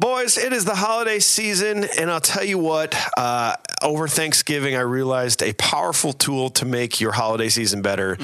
Boys, it is the holiday season, and I'll tell you what, uh, over Thanksgiving, I realized a powerful tool to make your holiday season better.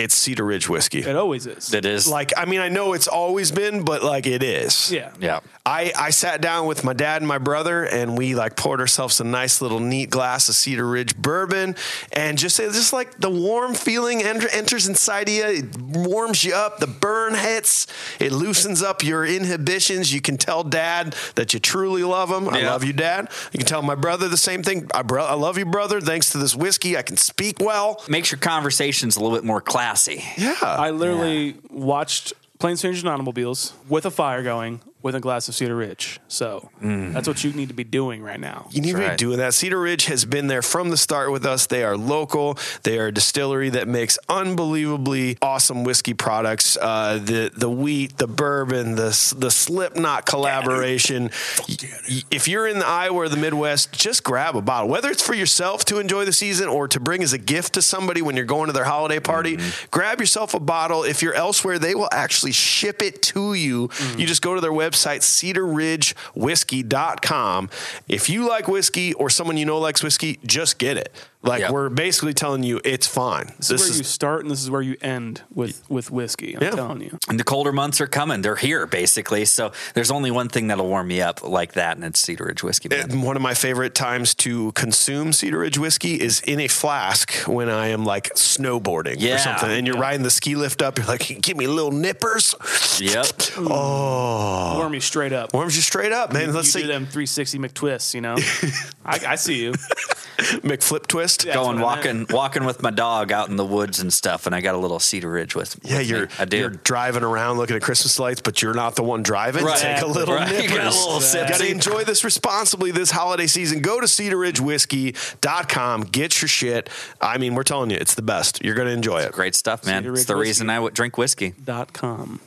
It's Cedar Ridge whiskey. It always is. It is. Like, I mean, I know it's always been, but like it is. yeah. yeah. I, I sat down with my dad and my brother and we like poured ourselves a nice little neat glass of Cedar Ridge bourbon and just it's just like the warm feeling enter, enters inside of you. It warms you up. The burn hits. It loosens up your inhibitions. You can tell dad that you truly love him. I Yeah. love you, dad. You can tell my brother the same thing. I, bro- I love you, brother. Thanks to this whiskey, I can speak well. Makes your conversations a little bit more classy. Yeah. I literally watched Planes, Strangers, and Automobiles with a fire going with a glass of Cedar Ridge. So that's what you need to be doing right now. You need to be doing that. Cedar Ridge has been there from the start with us. They are local. They are a distillery that makes unbelievably awesome whiskey products. Uh, the the wheat, the bourbon, the s- the Slipknot collaboration. Y- y- If you're in the Iowa or the Midwest, just grab a bottle. Whether it's for yourself to enjoy the season or to bring as a gift to somebody when you're going to their holiday party, grab yourself a bottle. If you're elsewhere, they will actually ship it to you. You just go to their website, cedarridgewhiskey.com. If you like whiskey or someone you know likes whiskey, just get it. Like Yep. we're basically telling you it's fine. This, is where you start and this is where you end with, with whiskey. I'm Yeah. telling you. And the colder months are coming. They're here, basically. So there's only one thing that'll warm me up like that, and it's Cedar Ridge whiskey. Man. One of my favorite times to consume Cedar Ridge whiskey is in a flask when I am like snowboarding Yeah. or something, and you're riding the ski lift up. You're like, give me little nippers. Yep. Oh, Warm you straight up. warms you straight up, man. Let's you see, do them 360 McTwists, you know? I, I see you. McFlip twist. Yeah. Going walking, walking with my dog out in the woods and stuff, and I got a little Cedar Ridge with. Yeah, with you're me. I do. you're driving around looking at Christmas lights, but you're not the one driving. Right. Take a little Right. You got a little sip. Got to enjoy this responsibly this holiday season. Go to cedarridgewhiskey.com. Get your shit. I mean, we're telling you, it's the best. You're going to enjoy it. Great stuff, man. Cedar It's the reason I would drink whiskey. Dot com.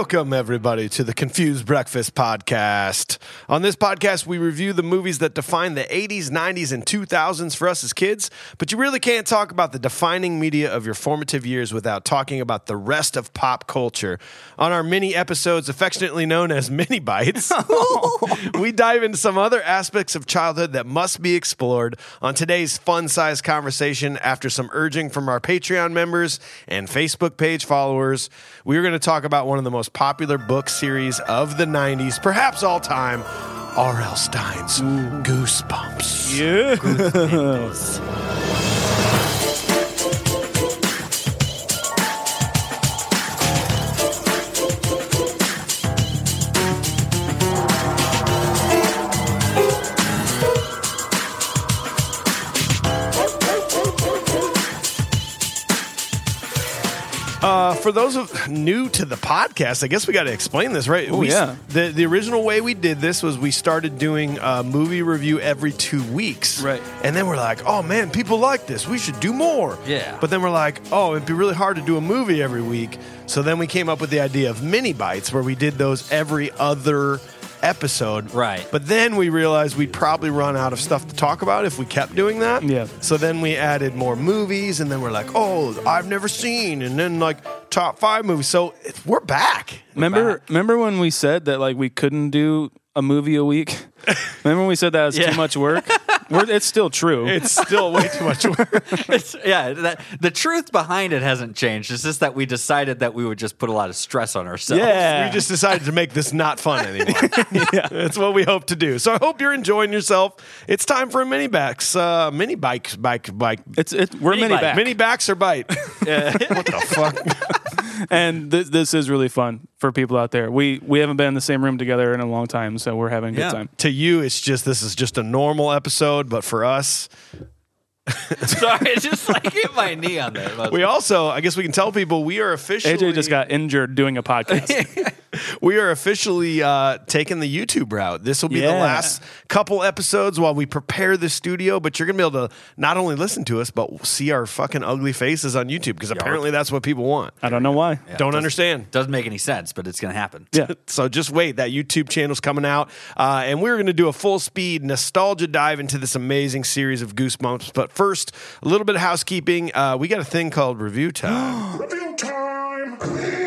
Welcome, everybody, to the Confused Breakfast Podcast. On this podcast, we review the movies that define the 80s, 90s, and 2000s for us as kids, but you really can't talk about the defining media of your formative years without talking about the rest of pop culture. On our mini episodes, affectionately known as Mini Bites, we dive into some other aspects of childhood that must be explored on today's fun sized conversation after some urging from our Patreon members and Facebook page followers. We're going to talk about one of the most popular book series of the 90s, perhaps all time, R.L. Stine's Goosebumps. Yeah. Uh, for those of new to the podcast, I guess we got to explain this, right? Oh, we, yeah. The the original way we did this was we started doing a movie review every two weeks, Right. And then we're like, oh man, people like this. We should do more. Yeah. But then we're like, oh, it'd be really hard to do a movie every week. So then we came up with the idea of mini bites, where we did those every other episode. Right. But then we realized we'd probably run out of stuff to talk about if we kept doing that. Yeah. So then we added more movies, and then we're like, oh, I've never seen, and then like top five movies. So it's, we're back. Remember, remember when we said that like we couldn't do a movie a week? remember when we said that was Yeah. too much work? We're, it's still true. It's still way too much work. It's, yeah, that, the truth behind it hasn't changed. It's just that we decided that we would just put a lot of stress on ourselves. Yeah. We just decided to make this not fun anymore. yeah, That's what we hope to do. So I hope you're enjoying yourself. It's time for a mini backs, uh, mini bikes, bike, bike. it's it. We're Mini mini, bike. back, Mini backs or bite? what the fuck? and this, this is really fun for people out there. We we haven't been in the same room together in a long time, so we're having a good Yeah. time. to you, it's just this is just a normal episode, but for us, Sorry, it's just like hit my knee on there. we also, I guess we can tell people we are officially AJ just got injured doing a podcast. we are officially uh, taking the YouTube route. This will be the last couple episodes while we prepare the studio, but you're going to be able to not only listen to us, but see our fucking ugly faces on YouTube because apparently that's what people want. I don't know why. Don't understand. Doesn't make any sense, but it's going to happen. Yeah. So just wait, that YouTube channel's coming out, uh, and we're going to do a full speed nostalgia dive into this amazing series of Goosebumps. But first, a little bit of housekeeping. Uh, we got a thing called review time. Review time!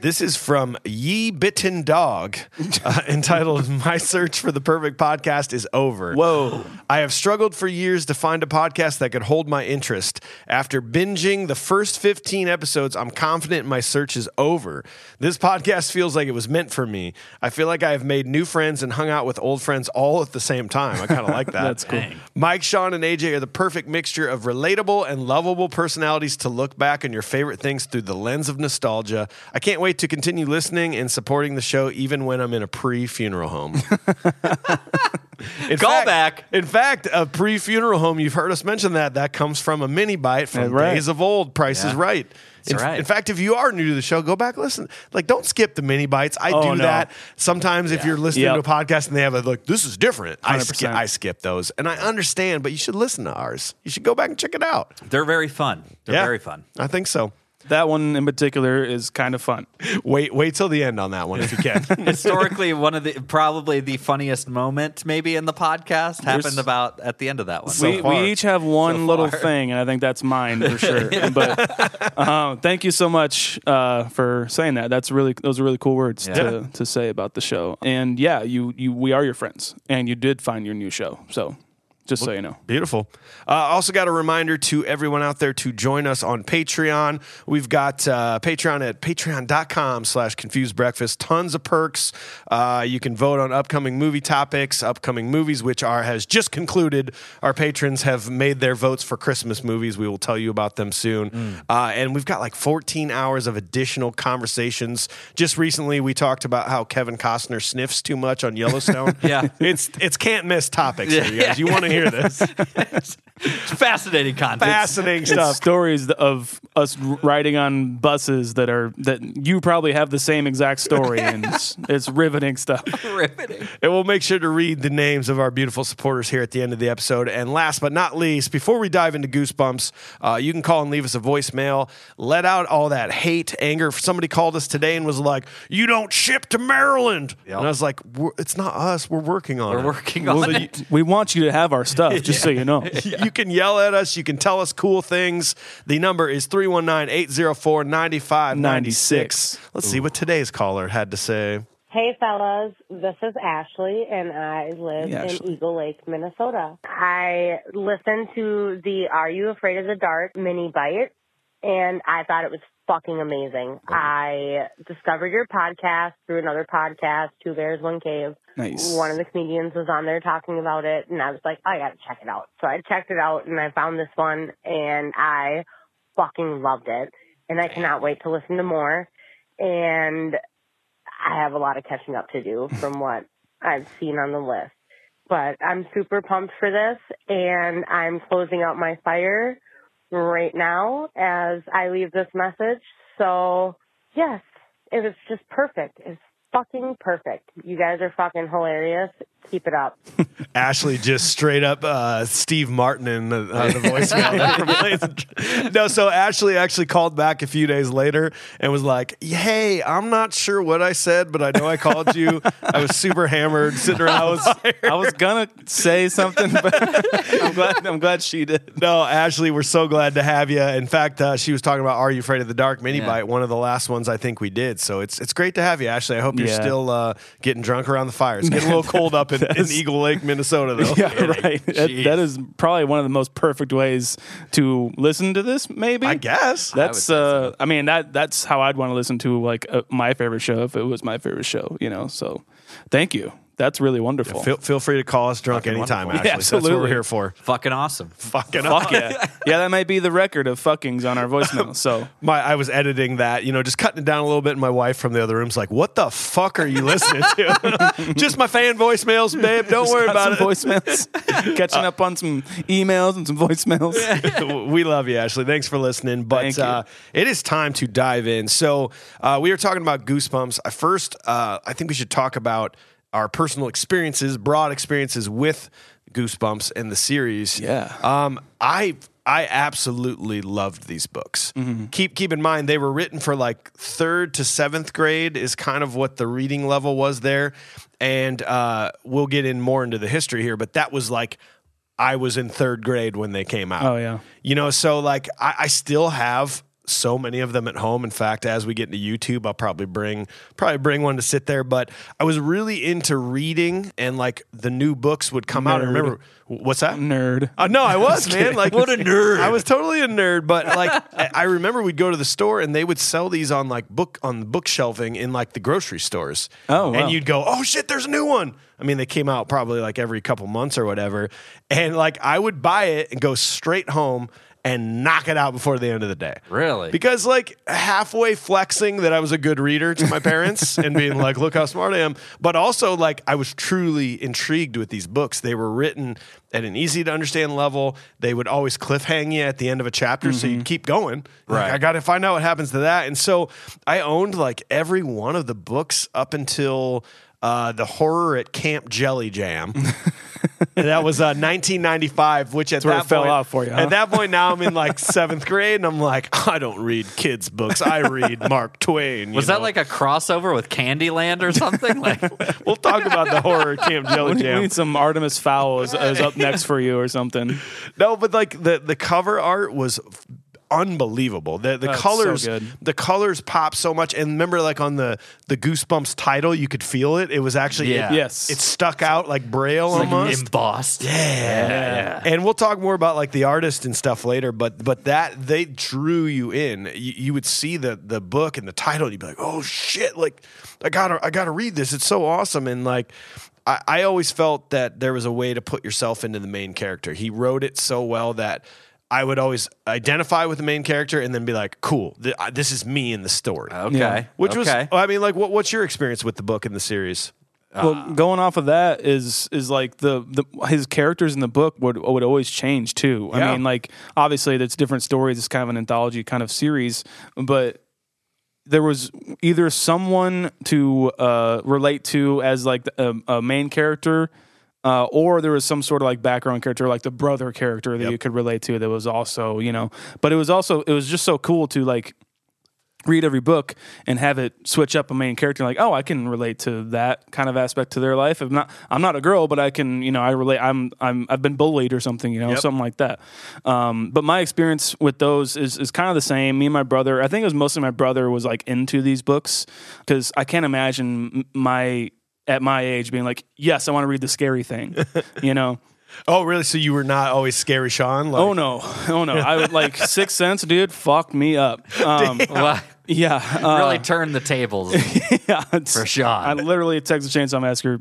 This is from Ye Bitten Dog, uh, entitled "My Search for the Perfect Podcast is Over." Whoa. I have struggled for years to find a podcast that could hold my interest. After binging the first 15 episodes, I'm confident my search is over. This podcast feels like it was meant for me. I feel like I have made new friends and hung out with old friends all at the same time. I kind of like that. That's cool. Dang. Mike, Sean, and AJ are the perfect mixture of relatable and lovable personalities to look back on your favorite things through the lens of nostalgia. I can't wait to continue listening and supporting the show even when I'm in a pre funeral home. In Call fact- back. In fact, a pre funeral home, you've heard us mention that. That comes from a mini bite from Yeah, right. Days of Old. Price is right. In, right. in fact, if you are new to the show, go back listen. Like, don't skip the mini bites. I Oh, do no. that sometimes. If you're listening Yep. to a podcast and they have a like, this is different. I skip, 100%. I skip those, and I understand. But you should listen to ours. You should go back and check it out. They're very fun. They're Yeah. very fun. I think so. That one in particular is kind of fun. Wait, wait till the end on that one if you can. Historically, one of the probably the funniest moment maybe in the podcast happened There's- about at the end of that one. So we, we each have one So little far. thing, and I think that's mine for sure. But um, thank you so much uh, for saying that. That's really those are really cool words Yeah. to, to say about the show. And yeah, you you we are your friends, and you did find your new show. So just so you know, Beautiful. Uh, also, got a reminder to everyone out there to join us on Patreon. We've got uh, Patreon at patreon.com slash confused breakfast. Tons of perks. Uh, you can vote on upcoming movie topics, upcoming movies, which are has just concluded. Our patrons have made their votes for Christmas movies. We will tell you about them soon. Uh, and we've got like 14 hours of additional conversations. Just recently, we talked about how Kevin Costner sniffs too much on Yellowstone. Yeah. It's, it's can't miss topics here, you guys. You want to hear this. It's fascinating content. Fascinating stuff. stories of us riding on buses that are that you probably have the same exact story, and it's, it's riveting stuff. Riveting. And we'll make sure to read the names of our beautiful supporters here at the end of the episode. And last but not least, before we dive into Goosebumps, uh, you can call and leave us a voicemail. Let out all that hate, anger. Somebody called us today and was like, "You don't ship to Maryland," Yep. and I was like, "It's not us. We're working on We're it." working on So it. you- we want you to have our stuff, just so you know. You can yell at us. You can tell us cool things. The number is 319 804 9596. Let's see what today's caller had to say. Hey fellas, this is Ashley and I live Hey, Ashley. in Eagle Lake, Minnesota. I listened to the Are You Afraid of the Dark mini bite and I thought it was fucking amazing. I discovered your podcast through another podcast, Two Bears, One Cave. Nice. One of the comedians was on there talking about it and I was like, I gotta check it out. So I checked it out and I found this one and I fucking loved it. And I cannot wait to listen to more. And I have a lot of catching up to do from what I've seen on the list. But I'm super pumped for this and I'm closing out my fire right now as I leave this message. So yes, it was just perfect. It's fucking perfect. You guys are fucking hilarious. Keep it up. Ashley just straight up uh, Steve Martin in the, uh, the voicemail. there from Lance. no, so Ashley actually called back a few days later and was like, "Hey, I'm not sure what I said, but I know I called you. I was super hammered, sitting around." I was I was gonna say something, but I'm glad I'm glad she did. No, Ashley, we're so glad to have you. In fact, uh, she was talking about "Are You Afraid of the Dark?" mini Yeah. bite, one of the last ones I think we did. So it's it's great to have you, Ashley. I hope you're Yeah. still uh, getting drunk around the fire. It's getting a little cold up in, in Eagle Lake, Minnesota, though. Yeah, right. That, that is probably one of the most perfect ways to listen to this. Maybe I guess. That's say uh, I mean that that's how I'd want to listen to like uh, my favorite show if it was my favorite show. You know. So thank you, that's really wonderful. Feel, feel free to call us drunk anytime. wonderful. Actually, Yeah, That's what we're absolutely. here for. Fucking awesome. Fucking Fuck yeah, yeah. That might be the record of fuckings on our voicemail. So my I was editing that, you know, just cutting it down a little bit, and my wife from the other room's like, "What the fuck are you listening to?" just my fan voicemails, babe. Don't worry got about some it. voicemails, catching up on some emails and some voicemails. we love you, Ashley. Thanks for listening. But Thank you. uh, it is time to dive in. So uh, we were talking about Goosebumps. I first, uh, I think we should talk about our personal experiences, broad experiences with Goosebumps and the series. Yeah. Um, I I absolutely loved these books. Mm-hmm. Keep keep in mind they were written for like third to seventh grade is kind of what the reading level was there, and uh, we'll get in more into the history here. But that was like I was in third grade when they came out. Oh, yeah. you know, so like I, I still have so many of them at home. In fact, as we get into YouTube, I'll probably bring probably bring one to sit there. But I was really into reading, and like the new books would come out. I remember what's that? Nerd. Uh, no, I was man. Like What a nerd. I was totally a nerd, but like I I remember we'd go to the store and they would sell these on like book on bookshelving in like the grocery stores. Oh, wow. and you'd go, oh shit, there's a new one. I mean, they came out probably like every couple months or whatever, and like I would buy it and go straight home and knock it out before the end of the day. Really? Because like halfway flexing that I was a good reader to my parents and being like, look how smart I am. But also like I was truly intrigued with these books. They were written at an easy to understand level. They would always cliffhang you at the end of a chapter. So you'd mm-hmm. keep going. Like, Right. I got to find out what happens to that. And so I owned like every one of the books up until uh, the horror at Camp Jelly Jam. And that was uh, 1995, which at where that it fell point, off for you, huh? At that point, now I'm in like seventh grade, and I'm like, I don't read kids' books. I read Mark Twain. you Was that like a crossover with Candyland or something? like, We'll talk about the horror Camp Jelly We need, we Jam. need some Artemis Fowl is, is up next for you or something. No, but like the the cover art was f- unbelievable. The the That's colors so the colors pop so much. And remember, like on the the Goosebumps title, you could feel it. It was actually Yeah. it, Yes. it stuck out like braille like almost. embossed. Yeah. And we'll talk more about like the artist and stuff later, but but that they drew you in. You, you would see the the book and the title, and you'd be like, "Oh shit! Like, I gotta I gotta read this. It's so awesome!" And like, I, I always felt that there was a way to put yourself into the main character. He wrote it so well that. I would always identify with the main character and then be like, "Cool, th- I- this is me in the story." Okay. Yeah. Which was. I mean, like, what, what's your experience with the book and the series? Well, going off of that is is like the, the his characters in the book would would always change too. Yeah. I mean, like obviously that's different stories. It's kind of an anthology kind of series, but there was either someone to uh, relate to as like a, a main character. Uh, or there was some sort of like background character, like the brother character that Yep. you could relate to. That was also, you know, but it was also it was just so cool to like read every book and have it switch up a main character like oh i can relate to that kind of aspect to their life i'm not i'm not a girl but i can you know i relate i'm i'm i've been bullied or something you know Yep. something like that um, but my experience with those is is kind of the same me and my brother i think it was mostly my brother was like into these books because i can't imagine my at my age being like yes i want to read the scary thing you know Oh, really? So you were not always scary, Sean? Like, oh no oh no i would like sixth sense dude fucked me up um, Well, yeah uh, really turned the tables. yeah, it's, For Sean. I literally Texas Chainsaw Massacre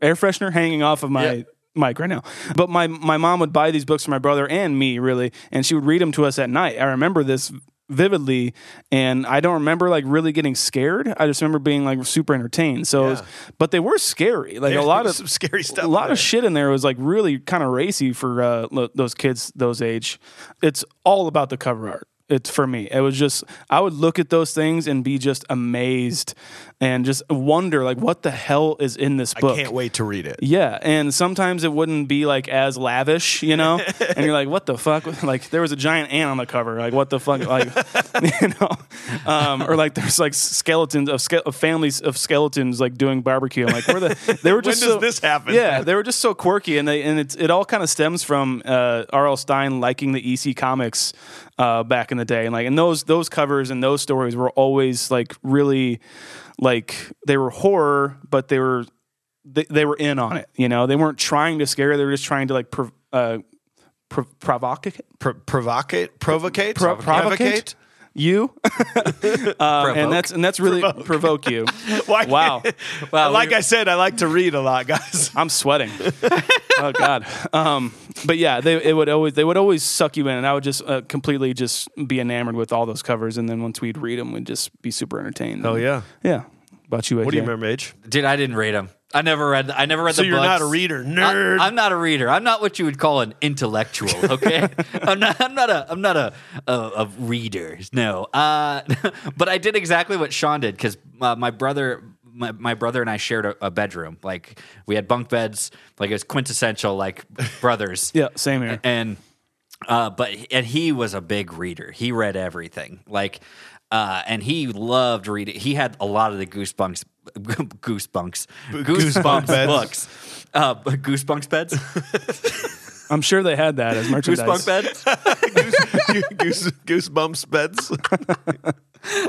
air freshener hanging off of my Yeah. mic right now. But my my mom would buy these books for my brother and me, really, and she would read them to us at night. I remember this vividly and I don't remember like really getting scared. I just remember being like super entertained. So, it was- but they were scary. Like There's a lot of some scary stuff A lot there. of shit in there was like really kind of racy for uh, lo- those kids those age. It's all about the cover art. It's for me. It was just I would look at those things and be just amazed and just wonder like what the hell is in this book. I can't wait to read it. Yeah, and sometimes it wouldn't be like as lavish, you know. and you're like, "What the fuck?" Like there was a giant ant on the cover. Like what the fuck? Like you know, um, or like there's like skeletons of, ske- of families of skeletons like doing barbecue. I'm like, where the they were just does so- this happen? Yeah, they were just so quirky, and they and it's it all kind of stems from uh, R.L. Stine liking the EC comics uh, back in the day, and like and those those covers and those stories were always like really like they were horror, but they were they, they were in on it. You know, they weren't trying to scare; they were just trying to like prov- uh, prov- provocate. Pro- provocate, provocate, Pro- provocate? You, uh, and that's and that's really provoke, you. Why- Wow, Wow, like we- I said, I like to read a lot, guys. I'm sweating. oh God. Um, but yeah, they it would always they would always suck you in, and I would just uh, completely just be enamored with all those covers, and then once we'd read them, we'd just be super entertained. Oh yeah. yeah. About you, What do you remember, Age? Dude, I didn't read them. I never read. I never read So the you're books. not a reader, nerd. I, am not a reader. I'm not what you would call an intellectual. Okay, I'm not. I'm not a. I'm not a a, a reader. No. Uh, but I did exactly what Sean did because uh, my brother. My, my brother and I shared a, a bedroom. Like we had bunk beds. Like it was quintessential, like brothers. Yeah, same here. and uh, but and he was a big reader. He read everything, like, uh, and he loved reading. He had a lot of the Goosebumps, Goosebumps, Goosebumps beds. books, uh, Goosebumps beds, I'm sure they had that as merchandise. Goosebumps beds. Goose, goosebumps beds.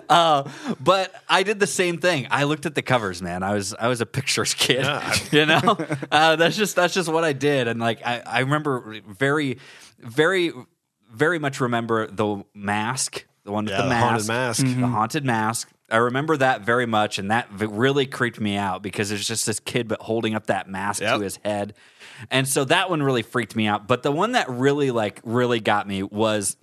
Uh, but I did the same thing. I looked at the covers, man. I was I was a pictures kid, you know. Uh, that's just that's just what I did, and like I, I remember very, very, very much remember the mask, the one with Yeah, the, the haunted mask, mask. the mm-hmm. haunted mask. I remember that very much, and that really creeped me out because there's just this kid but holding up that mask Yep. to his head, and so that one really freaked me out. But the one that really like really got me was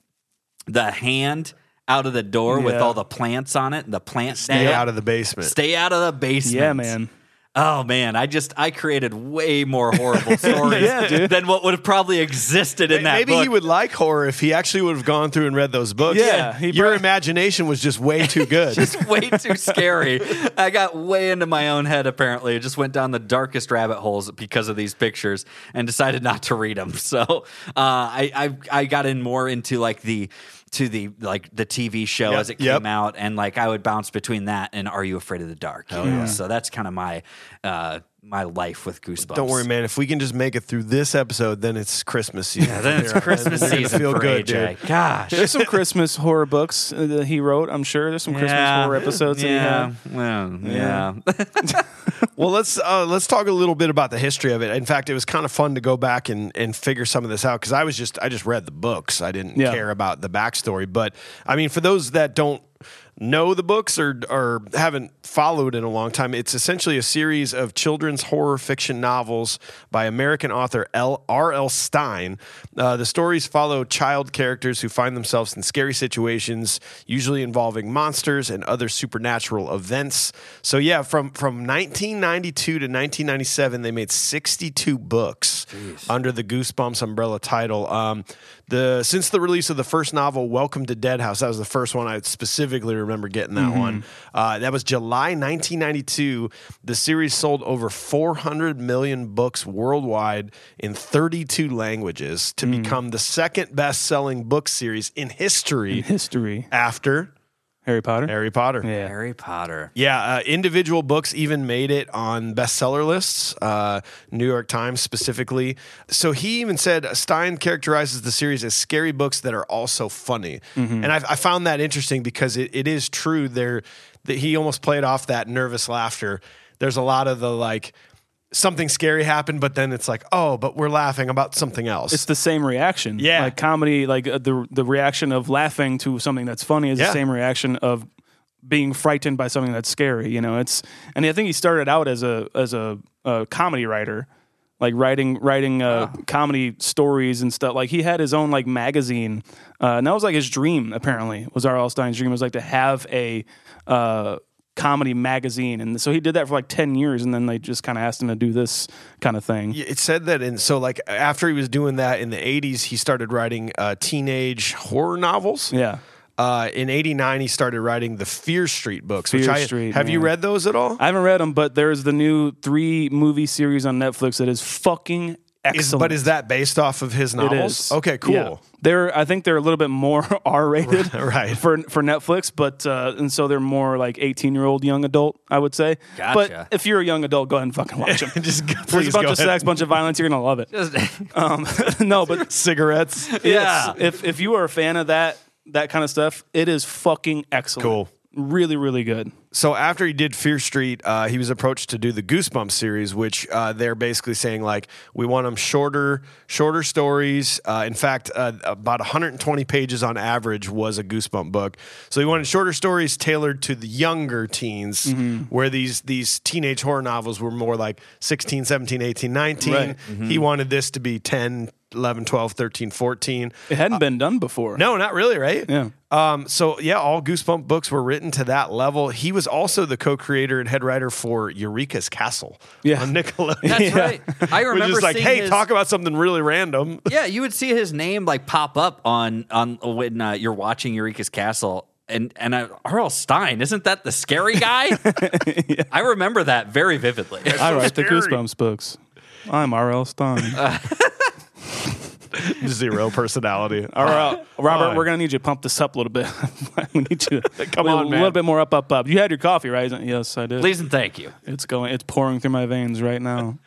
the hand out of the door with all the plants on it and the plant Stay stand. out of the basement. Stay out of the basement. Yeah, man. Oh man, I just I created way more horrible stories Yeah, than what would have probably existed in that Maybe book. he would like horror if he actually would have gone through and read those books. Yeah, he your prob- imagination was just way too good. It's way too scary. I got way into my own head. Apparently, I just went down the darkest rabbit holes because of these pictures and decided not to read them. So uh, I, I I got in more into like the to the like the TV show Yep, as it came yep. out, and like I would bounce between that and Are You Afraid of the Dark? you know? So that's kind of my uh, my life with Goosebumps. Don't worry, man. If we can just make it through this episode, then it's Christmas season. Yeah, then it's Christmas You're season Feel for good, AJ. dude. Gosh. There's some Christmas horror books uh, that he wrote. I'm sure there's some Christmas horror episodes that he yeah. had. Well, yeah. Well, let's uh, let's talk a little bit about the history of it. In fact, it was kind of fun to go back and, and figure some of this out because I was just I just read the books. I didn't Yeah. care about the backstory. But I mean, for those that don't know the books or or haven't followed in a long time, it's essentially a series of children's horror fiction novels by American author L. R. L. Stine. Uh, the stories follow child characters who find themselves in scary situations, usually involving monsters and other supernatural events. So yeah, from from 1992 to 1997, they made 62 books under the Goosebumps umbrella title. Um, the since the release of the first novel, Welcome to Dead House, that was the first one I specifically remember getting that one. Uh, that was July 1992. The series sold over 400 million books worldwide in 32 languages to become the second best-selling book series in history History. after Harry Potter. Harry Potter. Yeah. Harry Potter. Yeah, uh, individual books even made it on bestseller lists, uh, New York Times specifically. So he even said Stine characterizes the series as scary books that are also funny, and I, I found that interesting because it, it is true. There, that he almost played off that nervous laughter. There's a lot of the like something scary happened, but then it's like, oh, but we're laughing about something else. It's the same reaction. Yeah. Like comedy, like uh, the the reaction of laughing to something that's funny is Yeah. the same reaction of being frightened by something that's scary. You know, it's and I think he started out as a as a, a comedy writer, like writing writing uh, comedy stories and stuff. Like he had his own like magazine, uh, and that was like his dream. Apparently, was R.L. Stine's dream was like to have a. Comedy magazine. And so he did that for like 10 years and then they just kind of asked him to do this kind of thing it said that And so like after he was doing that in the 80s he started writing uh, teenage horror novels. Yeah. Uh, in 89 he started writing the fear street books which I, Street, have you read those at all? I haven't read them, but there's the new three movie series on Netflix that is fucking is, excellent. but is that based off of his It novels is. okay cool Yeah. They're I think they're a little bit more R rated Right. for for Netflix, but uh, and so they're more like 18 year old young adult, I would say. Gotcha. But if you're a young adult, go ahead and fucking watch them. just There's please a bunch go of ahead. sex, bunch of violence. You're gonna love it. Just- Um, no, but cigarettes Yeah. if if you are a fan of that that kind of stuff, it is fucking excellent. Cool. Really, really good. So after he did Fear Street, uh, he was approached to do the Goosebumps series, which uh, they're basically saying like we want them shorter, shorter stories. Uh, in fact, uh, about 120 pages on average was a Goosebump book. So he wanted shorter stories tailored to the younger teens, Mm-hmm. where these these teenage horror novels were more like 16, 17, 18, 19. Right. He wanted this to be 10, 11, 12, 13, 14. It hadn't been done before. No, not really, right? Yeah. Um, so yeah, all Goosebump books were written to that level. He was also the co-creator and head writer for Eureka's Castle Yeah. on Nickelodeon. That's Yeah. right. I Which remember is like, seeing hey, his, talk about something really random. Yeah, you would see his name like pop up on on when uh, you're watching Eureka's Castle. And and uh, R.L. Stine, isn't that the scary guy? I remember that very vividly. I write the scary. Goosebumps books. I'm R.L. Stine. Zero personality. All right, Robert, Fine. we're gonna need you to pump this up a little bit. we need you to Come on, a man. little bit more up, up, up. You had your coffee, right? Yes, I did. Please and thank you. It's going. It's pouring through my veins right now.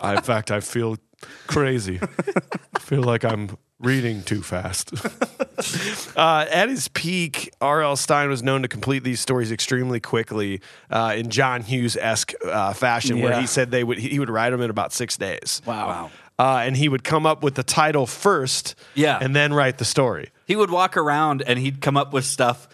I, in fact, I feel crazy. I feel like I'm reading too fast. uh, at his peak, R.L. Stine was known to complete these stories extremely quickly uh, in John Hughes esque uh, fashion, where he said they would he would write them in about six days. Wow. Uh, and he would come up with the title first, Yeah. and then write the story. He would walk around and he'd come up with stuff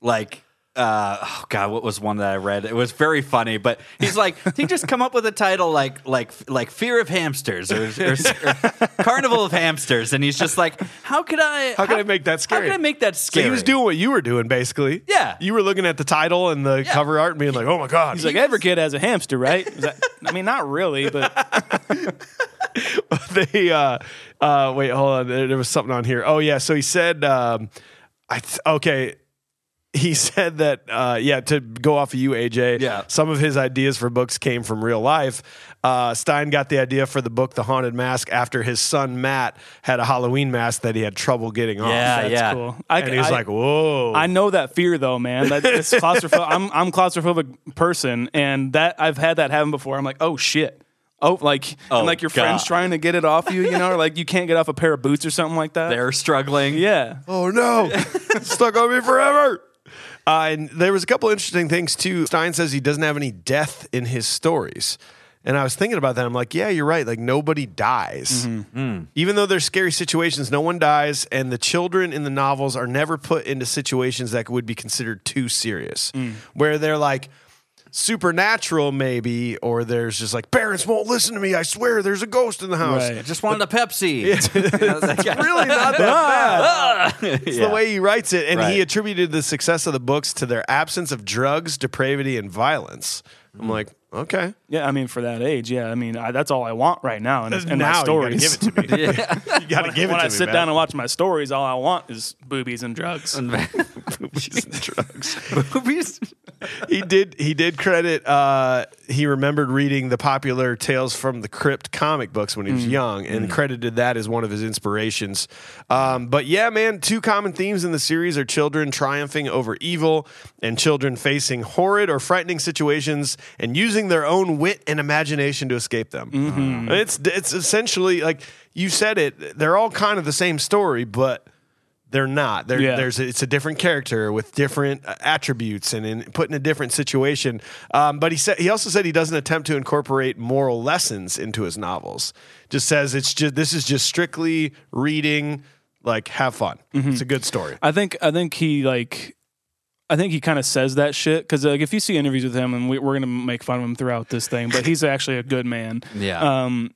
like uh, oh god, what was one that I read? It was very funny, but he's like he just come up with a title like like like Fear of Hamsters or, or, or Carnival of Hamsters, and he's just like, how could I? How could I make that scary? How could I make that So scary? he was doing what you were doing, basically. Yeah. you were looking at the title and the cover art and being like, "Oh my god!" He's like every kid has a hamster, right? Is that- I mean, not really, but they uh uh wait hold on there, there was something on here oh yeah so he said um i th- okay he said that uh yeah to go off of you aj Yeah. some of his ideas for books came from real life uh stine got the idea for the book the haunted mask after his son matt had a halloween mask that he had trouble getting off Yeah, that's yeah. cool. I, and he was I- like whoa I know that fear though, man. That it's claustrophobic. I'm I'm claustrophobic person, and that I've had that happen before. I'm like, oh shit. Oh, like Oh, and like your friends trying to get it off you, you know, or like you can't get off a pair of boots or something like that. They're struggling. yeah. oh no. Stuck on me forever. Uh, and there was a couple interesting things too. Stine says he doesn't have any death in his stories. And i was thinking about that. I'm like yeah you're right. Like nobody dies. Mm-hmm. Mm. Even though there's scary situations no one dies and the children in the novels are never put into situations that would be considered too serious. Mm. Where they're like supernatural maybe or there's just like parents won't listen to me i swear there's a ghost in the house Right. I just wanted a Pepsi. really not that bad it's Yeah. the way he writes it, and he attributed the success of the books to their absence of drugs, depravity, and violence. I'm Mm. like, okay, Yeah, I mean, for that age, yeah, I mean, I, that's all I want right now, and, and now my stories. you gotta give it to me. you gotta give it when to I me. sit man. down and watch my stories, all I want is boobies and drugs. Boobies and drugs. Movies. he did. He did credit. Uh, he remembered reading the popular Tales from the Crypt comic books when he Mm. was young, and credited that as one of his inspirations. Um, but yeah, man, two common themes in the series are children triumphing over evil and children facing horrid or frightening situations and using their own wit and imagination to escape them. Mm-hmm. It's it's essentially like you said it. They're all kind of the same story, but they're not. They're, Yeah. There's it's a different character with different uh, attributes and in, put in a different situation. Um, but he said he also said he doesn't attempt to incorporate moral lessons into his novels. Just says it's just this is just strictly reading. Like have fun. Mm-hmm. It's a good story. I think I think he like I think he kind of says that shit because like if you see interviews with him and we, we're gonna make fun of him throughout this thing, but he's actually a good man. Yeah. Um,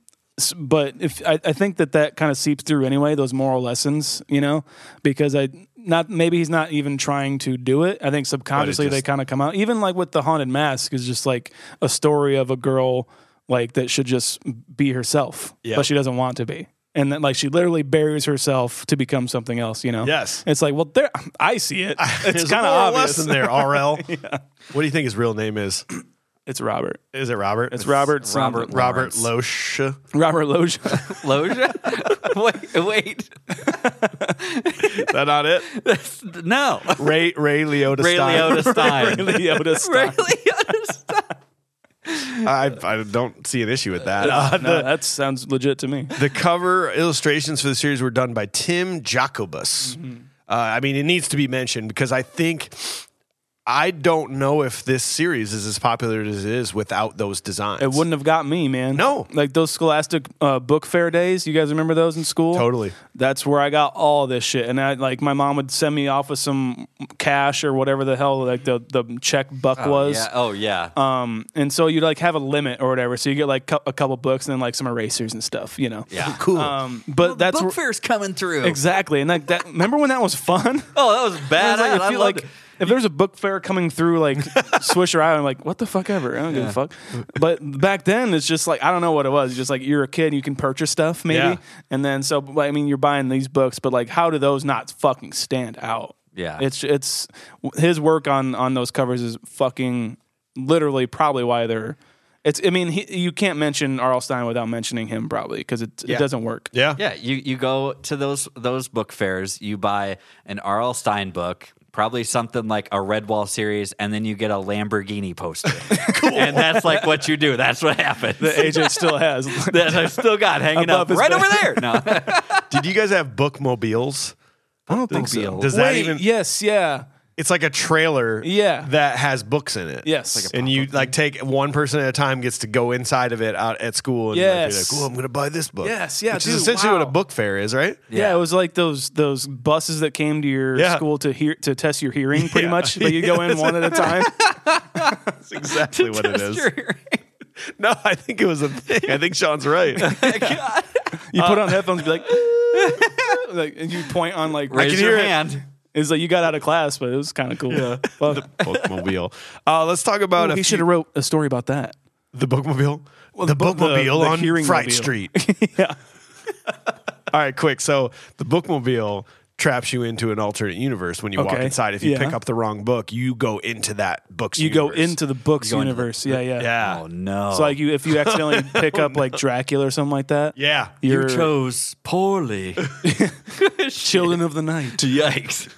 but if I, I think that that kind of seeps through anyway, those moral lessons, you know, because I not maybe he's not even trying to do it. I think subconsciously they kind of come out. Even like with the haunted mask is just like a story of a girl like that should just be herself, Yeah. but she doesn't want to be. And then, like, she literally buries herself to become something else. You know? Yes. It's like, well, there, I see it. It's kind of obvious. lesson there. RL. What do you think his real name is? It's Robert. Is it Robert? It's Robert. Robert something. Robert Lawrence. Loesch. Robert Loja. Loja? wait, wait. Is that not it? No. Ray Ray Liotta. Ray Stine. Liotta Stine. Leota Ray Stine. Liotta Stine. I, I don't see an issue with that. Uh, No, the, that sounds legit to me. the cover illustrations for the series were done by Tim Jacobus. Uh, I mean, it needs to be mentioned because I think I don't know if this series is as popular as it is without those designs. It wouldn't have got me, man. No. like those Scholastic uh, book fair days. You guys remember those in school? Totally. That's where I got all this shit, and I like my mom would send me off with some cash or whatever the hell like the the check buck was. Yeah. Oh yeah. Um, and so you'd like have a limit or whatever. So you get like cou- a couple books and then like some erasers and stuff, you know. yeah. cool. Um, but that's book where- fair's coming through. exactly, and like that. Remember when that was fun? Oh, that was bad. It's like, I if, you, loved like, it. If there's a book fair coming through like Swisher Island, I'm like, what the fuck ever? I don't give a fuck. But back then, it's just like, I don't know what it was. It's just like you're a kid, you can purchase stuff maybe. Yeah. And then, so, I mean, you're buying these books, but like, how do those not fucking stand out? Yeah. It's, it's, his work on, on those covers is fucking literally probably why they're, it's, I mean, he, you can't mention R.L. Stine without mentioning him probably because it, Yeah. it doesn't work. yeah. Yeah, you you go to those those book fairs, you buy an R.L. Stine book, probably something like a Redwall series, and then you get a Lamborghini poster. And that's like what you do. That's what happens. The agent still has. that I still got hanging Above up right bed. over there. No. Did you guys have bookmobiles? I don't think so. Does that even? Yes, yeah. It's like a trailer. Yeah. That has books in it. Yes. Like and you like take one person at a time gets to go inside of it out at school and Yes. like, "Oh, I'm going to buy this book." Yes, yeah, Which dude, is essentially what a book fair is, right? Yeah. it was like those those buses that came to your Yeah. school to hear to test your hearing, pretty Yeah. much. But you go in one at a time. That's exactly what it is. No, I think it was a thing. I think Sean's right. You put uh, on headphones, and be like, like, and you point on like Raise can your hear it. hand. It's like you got out of class, but it was kind of cool. Yeah, the bookmobile. Uh, let's talk about a he few- should have wrote a story about that. the bookmobile. the the the- bookmobile the on hearing Fright. Street. yeah, All right, quick. So the bookmobile traps you into an alternate universe when you walk inside. If you Yeah. pick up the wrong book, you go into that book's you go into the books go into the- universe. yeah, yeah, yeah, Oh no. So like you, if you accidentally pick up like Dracula or something like that, yeah. you you're chose poorly. children of the night. Yikes.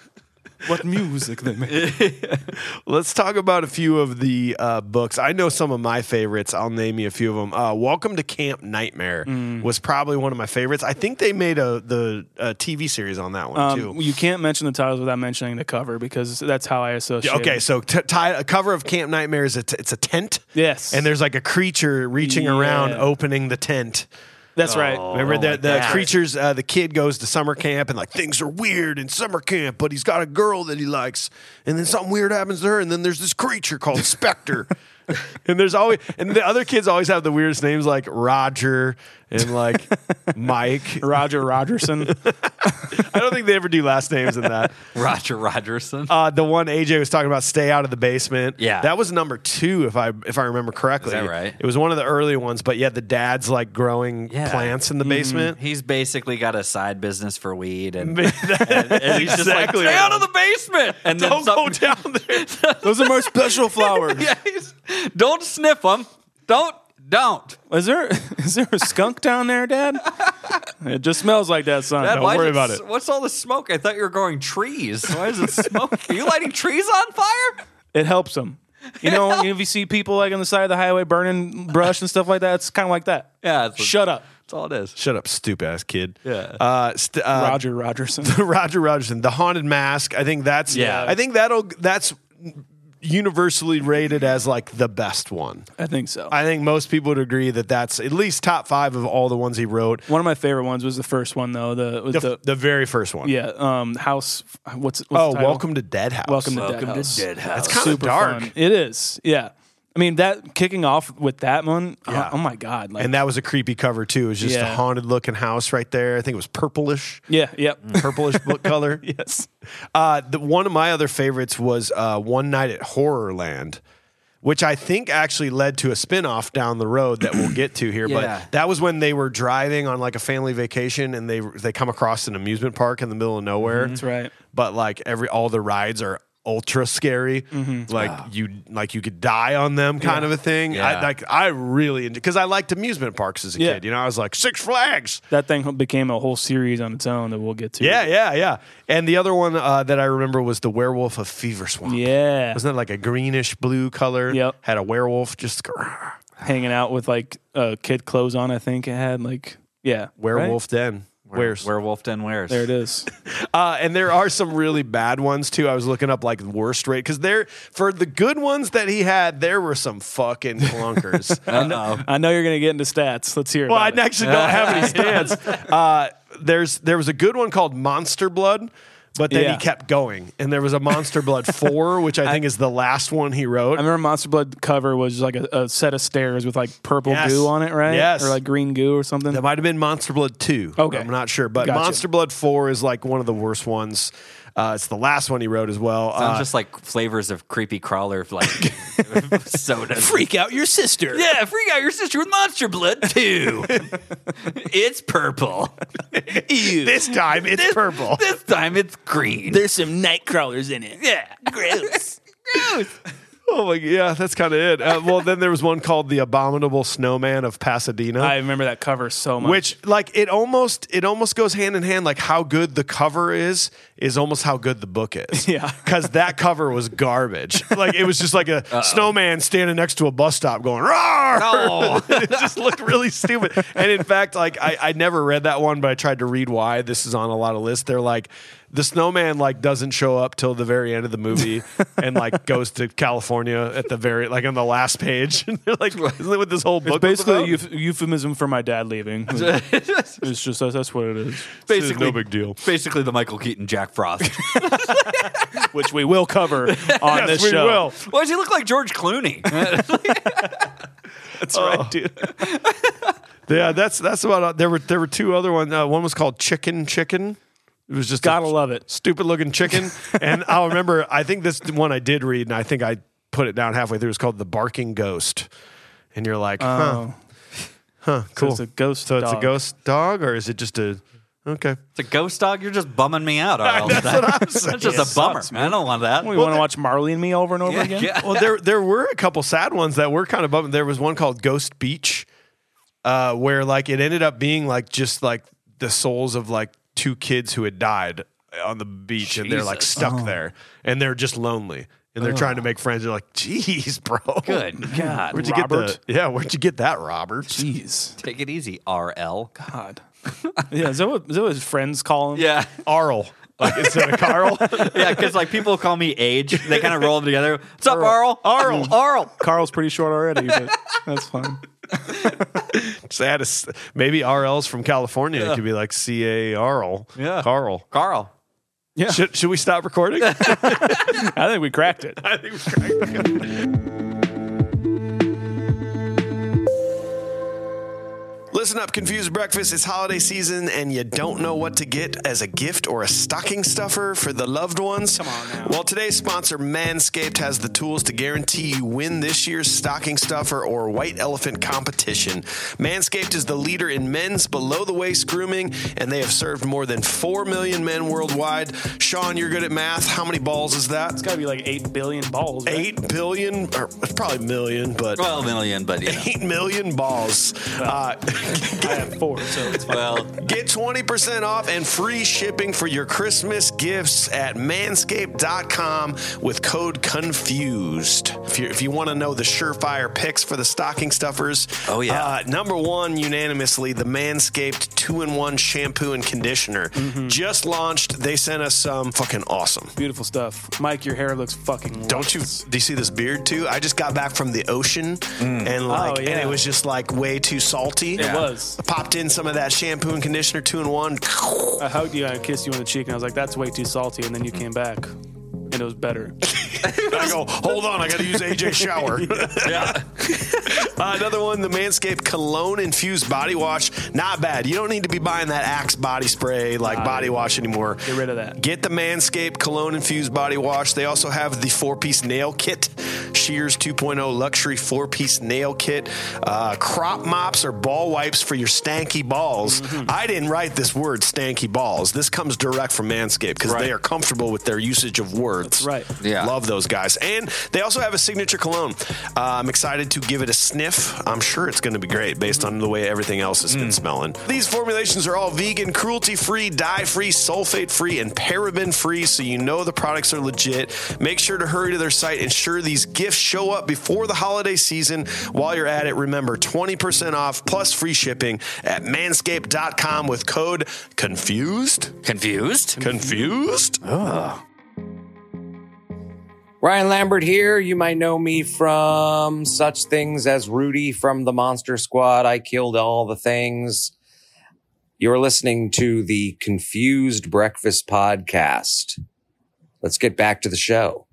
What music they make? Let's talk about a few of the uh, books. I know some of my favorites. I'll name you a few of them. Uh, Welcome to Camp Nightmare Mm. was probably one of my favorites. I think they made a the a TV series on that one Um, too. you can't mention the titles without mentioning the cover because that's how I associate. Yeah, okay, it. so t- ti- a cover of Camp Nightmare is a t- it's a tent. Yes. and there's like a creature reaching around, opening the tent. That's right. Remember Oh the my the God. creatures? Uh, the kid goes to summer camp and like things are weird in summer camp, but he's got a girl that he likes, and then something weird happens to her, and then there's this creature called Spectre. and there's always and the other kids always have the weirdest names like Roger and like Mike. Roger Rogerson. I don't think they ever do last names in that. Roger Rogerson. Uh, the one AJ was talking about, stay out of the basement. Yeah. that was number two if I if I remember correctly. Is that right? It was one of the early ones, but yeah, the dad's like growing Yeah. plants in the basement. He's basically got a side business for weed, and, That's and he's just like, stay out of the basement, and Don't go down there. Those are my special flowers. Yeah, don't sniff them. Don't, don't. Is there is there a skunk down there, Dad? It just smells like that, son. Dad, Don't worry is about it. What's all the smoke? I thought you were growing trees. Why is it smoke? Are you lighting trees on fire? It helps them. You know, if you see people like on the side of the highway burning brush and stuff like that, it's kind of like that. Yeah, that's, Shut up, that's all it is. Shut up, stupid ass kid. Yeah. Uh, st- uh, Roger Rogerson. Roger Rogerson, the haunted mask. I think that's Yeah. I think that'll that's universally rated as like the best one. I think so. I think most people would agree that that's at least top five of all the ones he wrote. One of my favorite ones was the first one though. The The, the, the very first one. yeah um house. What's, what's Oh, the title? welcome to Dead House. Welcome to Welcome Dead to House. Dead House. That's kind of Super dark. fun. It is. Yeah. I mean that kicking off with that one. oh- Yeah. Oh, my god. Like And that was a creepy cover too. It was just a haunted looking house right there. I think it was purplish, yeah. Yep. purplish book color. yes. Uh, the, one of my other favorites was uh, One Night at Horrorland, which I think actually led to a spinoff down the road that we'll get to here. Yeah. But that was when they were driving on like a family vacation and they they come across an amusement park in the middle of nowhere. That's right. But like every all the rides are ultra scary. Mm-hmm. Like you like you could die on them kind of a thing. Yeah. I like I really because I liked amusement parks as a Yeah. kid. You know, I was like Six Flags. That thing became a whole series on its own that we'll get to. Yeah, yeah, yeah. And the other one uh, that I remember was the Werewolf of Fever Swamp. Yeah. Wasn't that like a greenish blue color? Yep. Had a werewolf just Hanging out with like uh, kid clothes on. I think it had like yeah. werewolf den. Where's Werewolf Den Wares. There it is. Uh, and there are some really bad ones too. I was looking up like worst rate because there for the good ones that he had, there were some fucking clunkers. I, know, I know you're going to get into stats. Let's hear. It. Well, I it. actually don't have any stats. Uh, there's there was a good one called Monster Blood. But then Yeah. he kept going, and there was a Monster Blood four, which I think is the last one he wrote. I remember Monster Blood cover was like a, a set of stairs with like purple Yes. goo on it, right? Yes. Or like green goo or something. That might have been Monster Blood 2. Okay. I'm not sure. But Gotcha. Monster Blood 4 is like one of the worst ones. Uh, it's the last one he wrote as well. Sounds Uh, just like flavors of creepy crawler like soda. Freak out your sister. Yeah, freak out your sister with monster blood too. it's purple. this time it's purple. This time it's green. There's some night crawlers in it. yeah, gross. gross. Oh my yeah, that's kind of it. Uh, well, then there was one called The Abominable Snowman of Pasadena. I remember that cover so much. which like it almost it almost goes hand in hand like how good the cover is is almost how good the book is Yeah. because that cover was garbage like it was just like a snowman standing next to a bus stop going Roar! No. it just looked really stupid and in fact like I, I never read that one but i tried to read why this is on a lot of lists they're like the snowman like doesn't show up till the very end of the movie and like goes to california at the very like on the last page and they're like isn't that what this whole book it's basically a euph- euphemism for my dad leaving. it's just that's, that's what it is. basically, no big deal. Basically, the Michael Keaton Jack Frost. Which we will cover on yes, this we show. will Why does he look like George Clooney? That's right, dude. Yeah, that's that's about. Uh, there were there were two other ones. Uh, one was called Chicken Chicken. It was just Gotta a love it. stupid looking chicken. and I'll remember. I think this one I did read, and I think I put it down halfway through. It's called the Barking Ghost. And you're like, huh, Oh, huh, cool. it's a ghost so it's a dog. ghost dog, or is it just a? Okay. It's a ghost dog. You're just bumming me out. RL. That's what I'm saying. That's just a bummer. sucks, I don't want that. we want to watch Marley and Me over and over Yeah, again. yeah. well, there there were a couple sad ones that were kind of bumming. There was one called Ghost Beach, uh, where like it ended up being like just like the souls of like two kids who had died on the beach, and they're like Jesus. stuck oh. there, and they're just lonely, and they're trying to oh. make friends. They're like, "Jeez, bro, Good God. Where'd you Robert? get the? Yeah, where'd you get that, Robert? Jeez, Take it easy, RL. God. yeah, is that, what, is that what his friends call him? Yeah. Arl, like instead of Carl. Yeah, because like people call me age. They kind of roll them together. What's up, Arl? Arl. Arl. Carl's pretty short already, but that's fine. Just add a maybe RL's from California. It could be like C A Arl. Yeah. Carl. Carl. Yeah, Should, should we stop recording? I think we cracked it. I think we cracked it. Listen up, Confused Breakfast. It's holiday season and you don't know what to get as a gift or a stocking stuffer for the loved ones. Come on now. Well, today's sponsor, Manscaped, has the tools to guarantee you win this year's stocking stuffer or white elephant competition. Manscaped is the leader in men's below the waist grooming, and they have served more than 4 million men worldwide. Sean, you're good at math. How many balls is that? It's got to be like 8 billion balls. Right? Eight billion, or probably million, but Well, a million, but you know. eight million balls. Uh, I have four, so it's fine. Well, get 20% off and free shipping for your Christmas gifts at manscaped.com with code CONFUSED. If you, if you want to know the surefire picks for the stocking stuffers, Oh, yeah. uh, number one, unanimously, the Manscaped two in one shampoo and conditioner. Mm-hmm. Just launched. They sent us some fucking awesome. Beautiful stuff. Mike, your hair looks fucking Don't you? Do you see this beard too? I just got back from the ocean, and like, Oh, yeah. and it was just like way too salty. It was. I popped in some of that shampoo and conditioner, two in one. I hugged you and I kissed you on the cheek, and I was like, that's way too salty. And then you came back, and it was better. I go, hold on, I got to use AJ shower. yeah. Uh, another one, the Manscaped Cologne Infused Body Wash. Not bad. You don't need to be buying that Axe body spray like body wash anymore. Get rid of that. Get the Manscaped Cologne Infused Body Wash. They also have the four piece nail kit, Shears 2.0 luxury four piece nail kit, uh, crop mops or ball wipes for your stanky balls. Mm-hmm. I didn't write this word, stanky balls. This comes direct from Manscaped because Right. they are comfortable with their usage of words. Right. Yeah. Love those guys. And they also have a signature cologne. Uh, I'm excited to give it a sniff. I'm sure it's going to be great based on the way everything else has been smelling. These formulations are all vegan, cruelty free, dye free, sulfate free, and paraben free, so you know the products are legit. Make sure to hurry to their site. Ensure these gifts show up before the holiday season. While you're at it, remember 20% off plus free shipping at manscaped.com with code CONFUSED. Confused? Confused? Ryan Lambert here. You might know me from such things as Rudy from the Monster Squad. I killed all the things. You're listening to the Confused Breakfast Podcast. Let's get back to the show.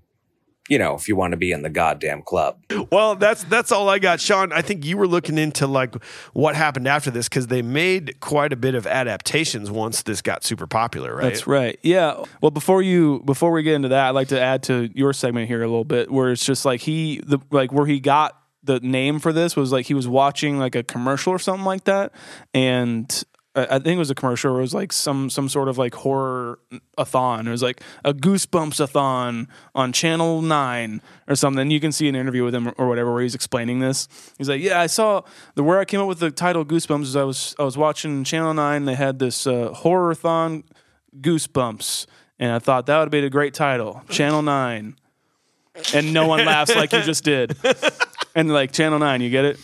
You know, if you want to be in the goddamn club. Well, that's that's all I got, Sean. I think you were looking into like what happened after this because they made quite a bit of adaptations once this got super popular, right? That's right. Yeah. Well, before you before we get into that, I'd like to add to your segment here a little bit, where it's just like he the like where he got the name for this was like he was watching like a commercial or something like that, and I think it was a commercial. Where it was like some some sort of like horror a thon. It was like a Goosebumps a thon on Channel Nine or something. You can see an interview with him or whatever where he's explaining this. He's like, "Yeah, I saw the where I came up with the title Goosebumps is I was I was watching Channel Nine. They had this uh, horror thon Goosebumps, and I thought that would be a great title, Channel Nine. And no one laughs like you just did. And like Channel Nine, you get it?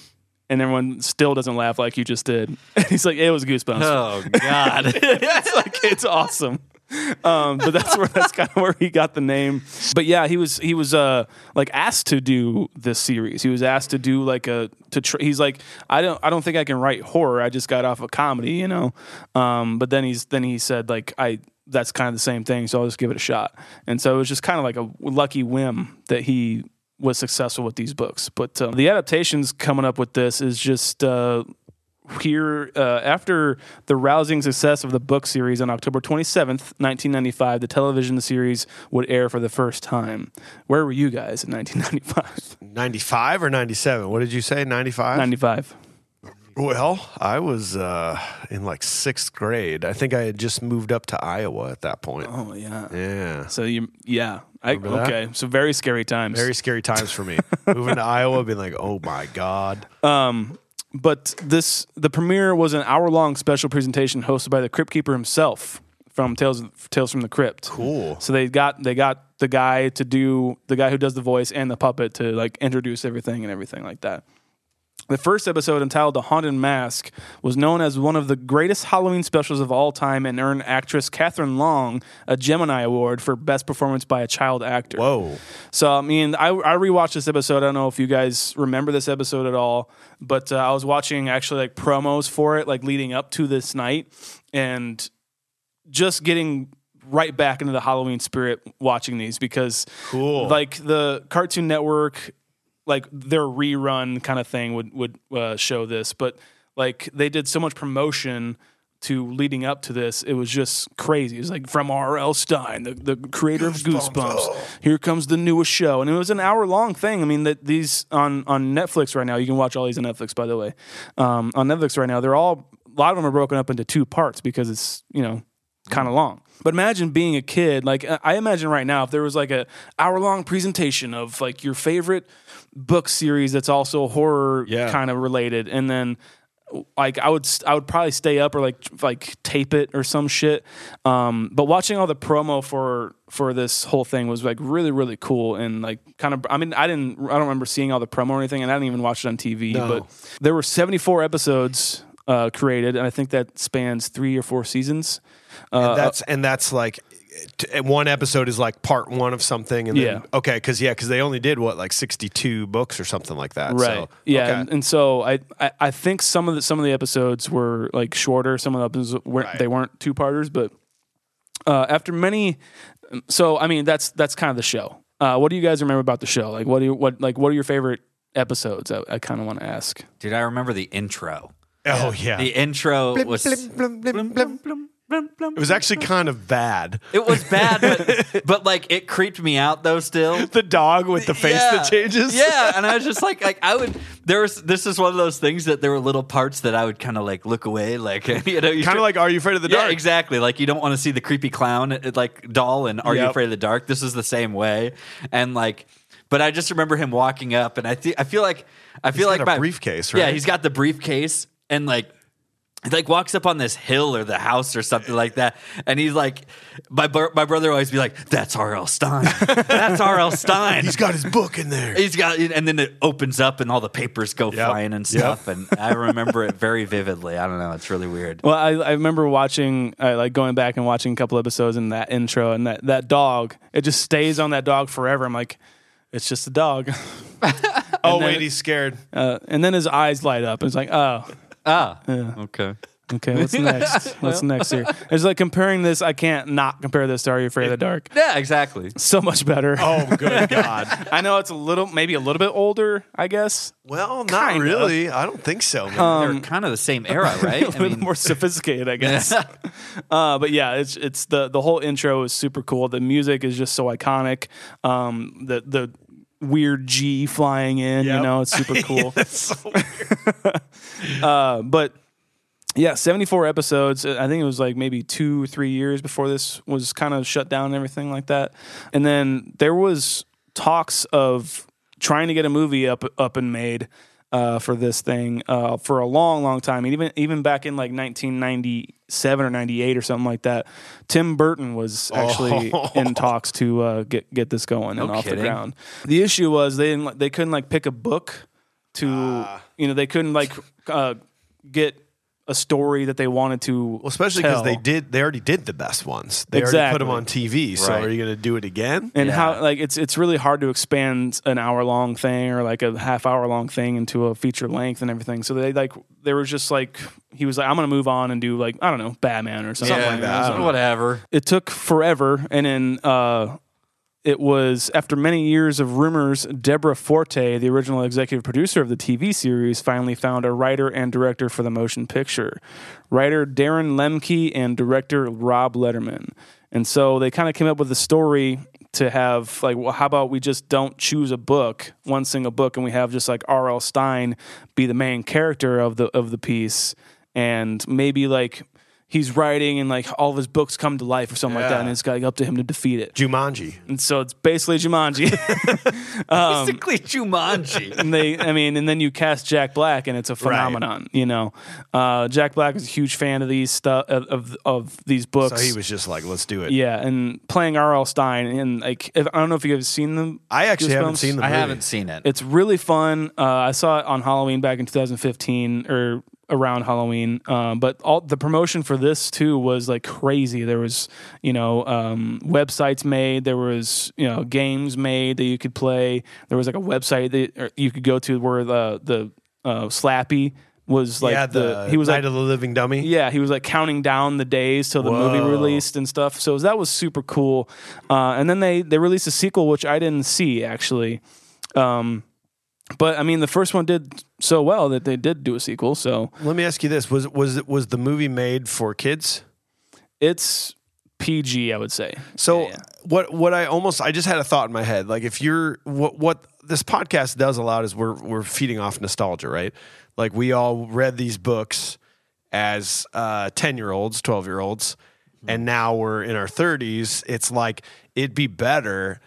And everyone still doesn't laugh like you just did. He's like, it was Goosebumps. Oh God! it's like it's awesome. Um, but that's where that's kind of where he got the name. But yeah, he was he was uh like asked to do this series. He was asked to do like a to tr- he's like I don't I don't think I can write horror. I just got off a comedy, you know. Um, but then he's then he said like I that's kind of the same thing, so I'll just give it a shot. And so it was just kind of like a lucky whim that he was successful with these books. But uh, the adaptations coming up with this is just uh, here uh, after the rousing success of the book series on October 27th, 1995, the television series would air for the first time. Where were you guys in 1995? 95 or 97? What did you say? 95? 95. Well, I was uh, in like sixth grade. I think I had just moved up to Iowa at that point. Oh yeah. Yeah. So you yeah. I, that? okay. So very scary times. Very scary times for me. Moving to Iowa, being like, oh my God. Um, but this the premiere was an hour long special presentation hosted by the Crypt Keeper himself from Tales Tales from the Crypt. Cool. So they got they got the guy to do the guy who does the voice and the puppet to like introduce everything and everything like that. The first episode, entitled "The Haunted Mask," was known as one of the greatest Halloween specials of all time and earned actress Kathryn Long a Gemini Award for Best Performance by a Child Actor. Whoa. So I mean, I, I rewatched this episode. I don't know if you guys remember this episode at all, but uh, I was watching actually like promos for it, like leading up to this night, and just getting right back into the Halloween spirit watching these because Cool. like the Cartoon Network, like their rerun kind of thing would would uh, show this, but like they did so much promotion to leading up to this, it was just crazy. It was like from R.L. Stine, the, the creator of Goosebumps. Here comes the newest show, and it was an hour long thing. I mean, that these on on Netflix right now. You can watch all these on Netflix, by the way. Um, on Netflix right now, they're all a lot of them are broken up into two parts because it's you know kind of long. But imagine being a kid. Like I I imagine right now, if there was like a hour long presentation of like your favorite book series that's also horror Yeah. kind of related, and then like I would I would probably stay up or like like tape it or some shit. Um, but watching all the promo for for this whole thing was like really really cool and like kind of I mean I didn't I don't remember seeing all the promo or anything and I didn't even watch it on TV. No. But there were 74 episodes uh, created and I think that spans three or four seasons. Uh, and that's and that's like t- one episode is like part one of something and then Yeah. okay because yeah because they only did what like 62 books or something like that right so, yeah okay. and, and so I, I i think some of the some of the episodes were like shorter some of the episodes weren't Right. they weren't two parters but uh after many so i mean that's that's kind of the show uh what do you guys remember about the show like what do you what like what are your favorite episodes i, I kind of want to ask Dude, I remember the intro. Oh yeah The intro Blim, was blim, blim, blim, blim. it was actually kind of bad it was bad, but but like it creeped me out though. Still, the dog with the face Yeah. that changes Yeah, and I was just like, like I would. There was this is one of those things that there were little parts that I would kind of like look away, like you know, you kind of like are you afraid of the yeah, dark exactly. Like you don't want to see the creepy clown like doll and Are You Afraid of the Dark? This is the same way, and like, but I just remember him walking up, and I think I feel like I feel got like a my briefcase, right? Yeah, he's got the briefcase, and like. he like walks up on this hill or the house or something like that, and he's like, my bro- my brother always be like, "That's R.L. Stine. That's R.L. Stine." He's got his book in there. He's got, and then it opens up and all the papers go flying and Yep. stuff. And I remember it very vividly. I don't know. It's really weird. Well, I, I remember watching, uh, like going back and watching a couple episodes in that intro, and that, that dog, it just stays on that dog forever. I'm like, it's just a dog. oh then- wait, he's scared. Uh, and then his eyes light up. And it's like, oh, Ah, okay. okay, what's next? What's next here? It's like comparing this. I can't not compare this to Are You Afraid of the Dark? Yeah, exactly. So much better. Oh good God. I know it's a little, maybe a little bit older, I guess. Well, not Kinda. really. I don't think so. Man. Um, They're kind of the same era, right? a little more sophisticated, I guess. uh, but yeah, it's it's the the whole intro is super cool. The music is just so iconic. Um, the the weird G flying in, you know, it's super cool. That's so weird. uh, but yeah, 74 episodes. I think it was like maybe two, three years before this was kind of shut down and everything like that. And then there was talks of trying to get a movie up up and made uh, for this thing uh, for a long, long time. And even even back in like 1997 or 98 or something like that, Tim Burton was actually Oh. in talks to uh, get get this going and No off the ground. The issue was they didn't they couldn't like pick a book to you know they couldn't like uh, get a story that they wanted to Well, especially because they did. They already did the best ones. They already put them on TV. So Right. are you going to do it again? and Yeah. how like it's it's really hard to expand an hour long thing or like a half hour long thing into a feature length and everything. So they like there was just like he was like I'm gonna move on and do like I don't know Batman or something like that. I don't know. whatever. It took forever, and then uh, it was after many years of rumors. Deborah Forte, the original executive producer of the TV series, finally found a writer and director for the motion picture. Writer Darren Lemke and director Rob Letterman. And so they kind of came up with a story to have like, well, how about we just don't choose a book, one single book, and we have just like R.L. Stine be the main character of the of the piece, and maybe like he's writing and like all of his books come to life or something like that, Yeah. and it's like up to him to defeat it. Jumanji. And so it's basically Jumanji. Um, Basically, Jumanji. and they, I mean, and then you cast Jack Black, and it's a phenomenon. You know, uh, Jack Black is a huge fan of these stuff of, of of these books. So he was just like, let's do it. yeah, and playing R.L. Stine, and like if, I don't know if you guys seen them. I actually haven't Goosebumps. seen the I movie. haven't seen it. It's really fun. Uh, I saw it on Halloween back in 2015 or around Halloween. Um, but all the promotion for this too was like crazy. There was, you know, um, websites made. There was, you know, games made that you could play. There was like a website that you could go to where the the uh, Slappy was like yeah, the, he was Night like of the Living Dummy. yeah, he was like counting down the days till the movie released and stuff. So that was super cool. Uh, and then they they released a sequel, which I didn't see actually. Um, but I mean, the first one did so well that they did do a sequel. So Let me ask you this: was was was the movie made for kids? it's PG, I would say. So Yeah, yeah. what what I almost I just had a thought in my head. Like if you're what what this podcast does a lot is we're we're feeding off nostalgia, right? Like we all read these books as uh 10 year olds, 12 year olds, and now we're in our 30s. It's like it'd be better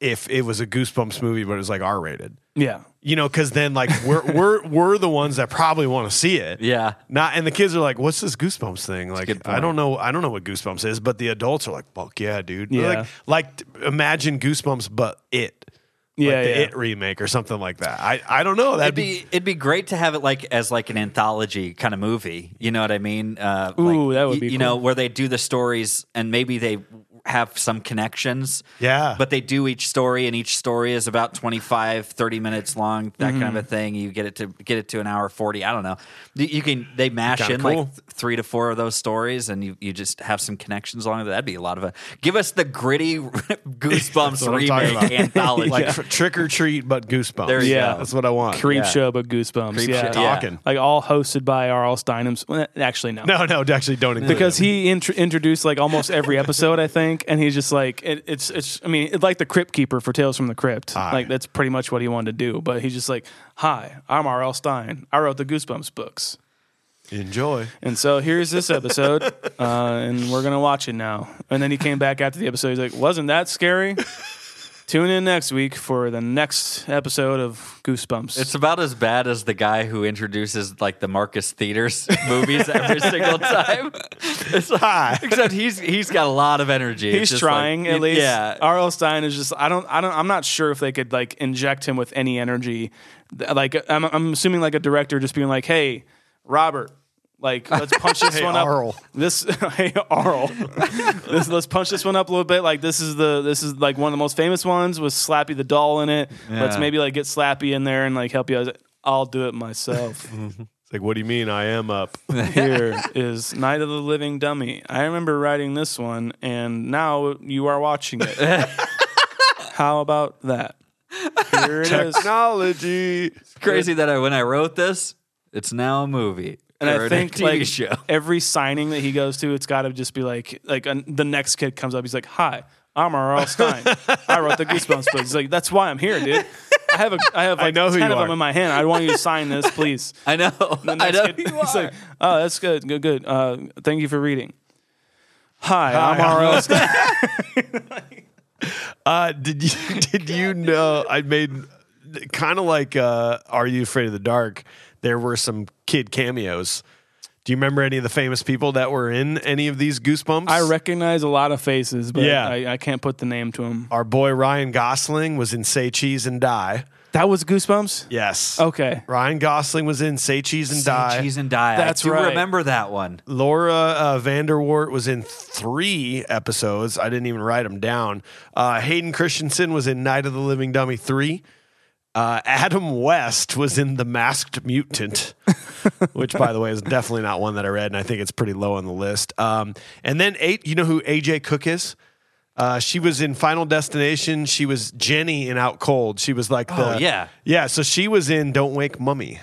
if it was a Goosebumps movie, but it was like R rated. Yeah. You know, because then like we're we're we're the ones that probably want to see it. yeah. Not and the kids are like, "What's this Goosebumps thing?" Like, I don't know. I don't know what Goosebumps is, but the adults are like, "Fuck yeah, dude!" Yeah. Like, like imagine Goosebumps, but it, Yeah, like the yeah. It remake or something like that. I I don't know. That'd It'd be it'd be great to have it like as like an anthology kind of movie. You know what I mean? Uh, Ooh, like, that would y- be You cool. know where they do the stories and maybe they have some connections. Yeah. But they do each story and each story is about 25 30 minutes long, that kind of a Mm-hmm. thing. You get it to get it to an hour 40, I don't know. You you can they mash Kinda in cool. like th- 3 to 4 of those stories and you you just have some connections along. That'd be a lot of fun. Give us the gritty Goosebumps what I'm talking remake about. anthology. like tr- Trick or Treat, but Goosebumps. There you Yeah. go. that's what I want. Creep Yeah. show, but Goosebumps. Creep yeah. show, yeah. Talking. Like all hosted by R.L. Stine. hims- well, Actually, no. No, no, actually, don't include because it. he int- introduced like almost every episode, I think, and he's just like it, it's it's. I mean, it's like the Crypt Keeper for Tales from the Crypt. Aye. Like that's pretty much what he wanted to do. But he's just like, "Hi, I'm R.L. Stine. I wrote the Goosebumps books, enjoy. and so here's this episode, uh, and we're gonna watch it now." And then he came back after the episode. He's like, "Wasn't that scary?" Tune in next week for the next episode of Goosebumps. It's about as bad as the guy who introduces like the Marcus Theaters movies every single time. It's like, except he's he's got a lot of energy. He's just trying like- at least. Yeah. R.L. Stine is just. I don't. I don't. I'm not sure if they could like inject him with any energy. Like I'm, I'm assuming like a director just being like, "Hey, Robert, like let's punch this Hey, one up. Arl. This hey Arl, this, let's punch this one up a little bit. Like this is the this is like one of the most famous ones with Slappy the doll in it. Let's maybe like get Slappy in there and like help you. out. I'll do it myself. It's like, what do you mean I am up? Here is Night of the Living Dummy. I remember writing this one, and now you are watching it. How about that? Here it is. Technology. Crazy that I, when I wrote this, it's now a movie. And I think like show. every signing that he goes to, it's got to just be like, like uh, the next kid comes up, he's like, "Hi, I'm R.L. Stine. I wrote the Goosebumps book." He's like, "That's why I'm here, dude. I have a, I have like know who ten of are." them in my hand. I want you to sign this, please." I know. The I know. kid, he's like, "Oh, that's good, good, good. Uh, thank you for reading." Hi, I'm Hi, R.L. Stine. Uh, did you did you know I made kind of like uh, Are You Afraid of the Dark? There were some kid cameos. Do you remember any of the famous people that were in any of these Goosebumps? I recognize a lot of faces, but Yeah. I, I can't put the name to them. Our boy Ryan Gosling was in Say Cheese and Die. That was Goosebumps. Yes. Okay, Ryan Gosling was in Say Cheese and Say Die. Cheese and die. That's I do right. remember that one. Laura uh, Vandervoort was in three episodes. I didn't even write them down. Uh, Hayden Christensen was in Night of the Living Dummy 3. Uh, Adam West was in The Masked Mutant, which, by the way, is definitely not one that I read, and I think it's pretty low on the list. Um, and then, eight, you know who AJ Cook is? Uh, she was in Final Destination. She was Jenny in Out Cold. She was like the Oh, yeah. yeah. So she was in Don't Wake Mummy.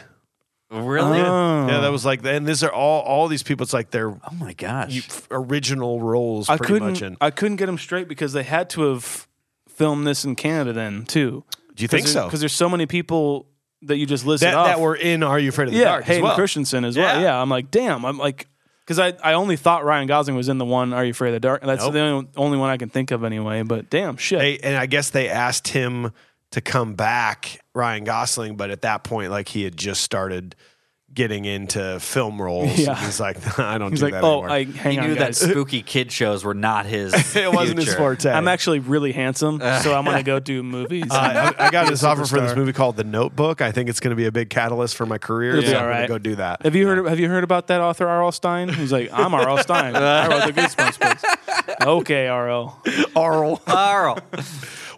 Really? Oh. Yeah, that was like, and these are all all these people. It's like their oh my gosh. you- original roles I pretty couldn't. in. I couldn't get them straight because they had to have filmed this in Canada then too. Do you think so? Because there's so many people that you just listed That, off. that were in Are You Afraid of the yeah, Dark? Hayden as well. Christensen as well. Yeah. Yeah, I'm like, damn. I'm like, because I, I only thought Ryan Gosling was in the one Are You Afraid of the Dark? That's Nope. the only, only one I can think of anyway. But damn, shit. They, and I guess they asked him to come back, Ryan Gosling, but at that point, like he had just started getting into film roles. Yeah. He's like, I don't He's do like, that oh, anymore. I hang he on, knew that spooky kid shows were not his. it wasn't his forte. I'm actually really handsome, so I'm gonna go do movies. Uh, I, I got this offer for this movie called The Notebook. I think it's going to be a big catalyst for my career. It'll so all I'm going right. to go do that. Have you heard? Have you heard about that author R.L. Stine? He's like, I'm R.L. Stine. I wrote the Goosebumps books. Okay, R.L. Arl. Carl.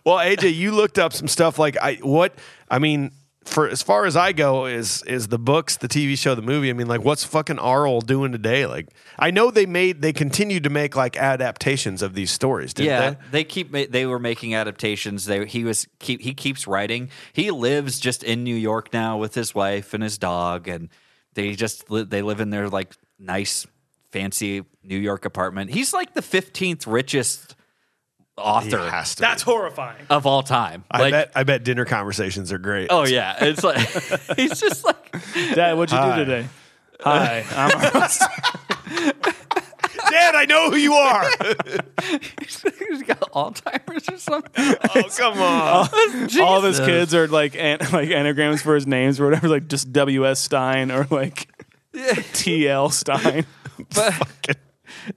Well, AJ, you looked up some stuff like I what I mean for as far as I go is is the books, the TV show, the movie. I mean, like what's fucking Arl doing today? Like I know they made they continued to make like adaptations of these stories, didn't yeah, they? they keep they were making adaptations. They he was keep he keeps writing. He lives just in New York now with his wife and his dog, and they just li- they live in their like nice fancy New York apartment. He's like the fifteenth richest He author has to. be. horrifying. of all time. I like, bet I bet dinner conversations are great. oh yeah, it's like he's just like Dad, what'd you Hi. do today? Hi, I'm R.L. Dad, I know who you are. he's got Alzheimer's or something. oh, come on. All of his kids are like an, like anagrams for his names or whatever, like just W.S. Stine or like T.L. Stine.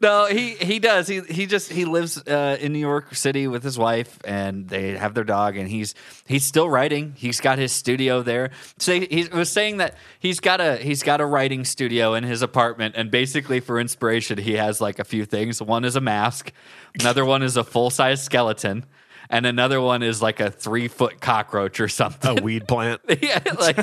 No, he he does. He he just he lives uh, in New York City with his wife, and they have their dog, and he's he's still writing. He's got his studio there. So he, he was saying that he's got a he's got a writing studio in his apartment, and basically for inspiration, he has like a few things. One is a mask, another one is a full size skeleton. And another one is like a three foot cockroach or something. A weed plant. yeah, like,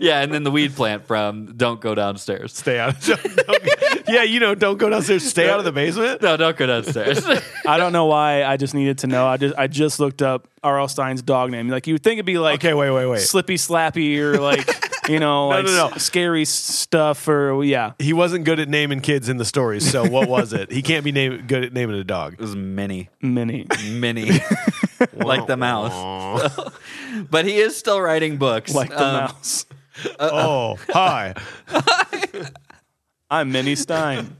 yeah, and then the weed plant from "Don't Go Downstairs." Stay out. Don't, don't- yeah, you know, don't go downstairs. Stay out of the basement. No, don't go downstairs. I don't know why. I just needed to know. I just I just looked up R.L. Stine's dog name. Like you would think it'd be like Okay, wait, wait, wait. Slippy Slappy or like you know No, like no, no. s- scary stuff or yeah. He wasn't good at naming kids in the stories. So what was it? He can't be name, good at naming a dog. It was mini, Mini. mini, like the mouse. Aw. But he is still writing books. like the Um, mouse. oh, hi. I'm Minnie Stine.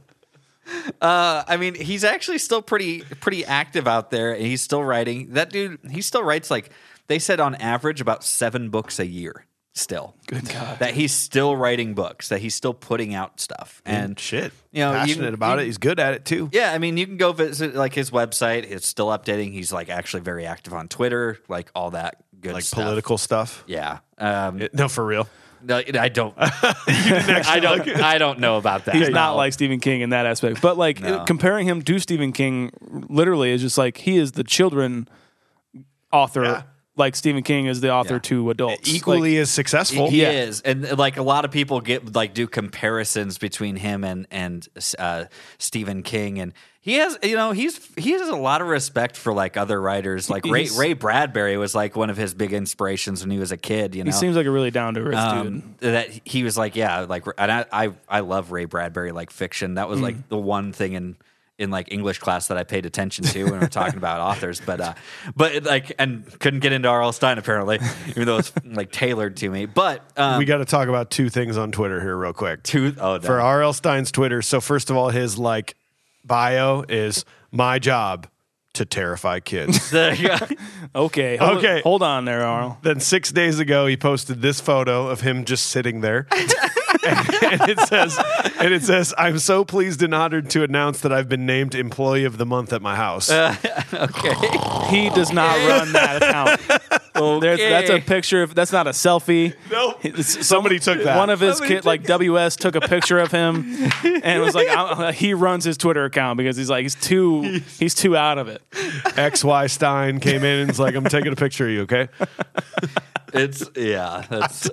Uh, I mean, he's actually still pretty pretty active out there, and he's still writing. That dude, he still writes like they said on average about seven books a year. Still, Good God. that he's still writing books, that he's still putting out stuff, and shit. you know, you passionate can- about you- it. He's good at it too. Yeah, I mean, you can go visit like his website. It's still updating. He's like actually very active on Twitter, like all that good Like stuff. political stuff. Yeah. Um, No, for real. no, I don't. I don't. I don't know about that. He's not like Stephen King in that aspect. But like No. comparing him to Stephen King literally is just like he is the children author Yeah. Like Stephen King is the author Yeah. to adults. Equally as successful. He Yeah. is, and like a lot of people get like do comparisons between him and and uh, Stephen King, and he has you know he's he has a lot of respect for like other writers. Like Ray, Ray Bradbury was like one of his big inspirations when he was a kid. You know, he seems like a really down to earth dude. um, that he was like, yeah, like, and I, I, I love Ray Bradbury like fiction. That was Mm. like the one thing in in like English class that I paid attention to when we we're talking about authors. But uh, but like, and couldn't get into R.L. Stine apparently, even though it's like tailored to me. But um, we got to talk about two things on Twitter here, real quick. two oh no. For R.L. Stine's Twitter. So, first of all, his like bio is my job to terrify kids. Okay. Hold, Okay. Hold on there, Arl. then six days ago, he posted this photo of him just sitting there. and it says, and it says, I'm so pleased and honored to announce that I've been named employee of the month at my house. Okay. He does not run that account. There's, that's a picture of that's not a selfie. Nope. It's- Somebody took that. One of his Somebody kid, like WS, took a picture of him and was like, I, uh, he runs his Twitter account because he's like he's too he's too out of it. XY Stine came in and was like, I'm taking a picture of you, okay? it's yeah. That's,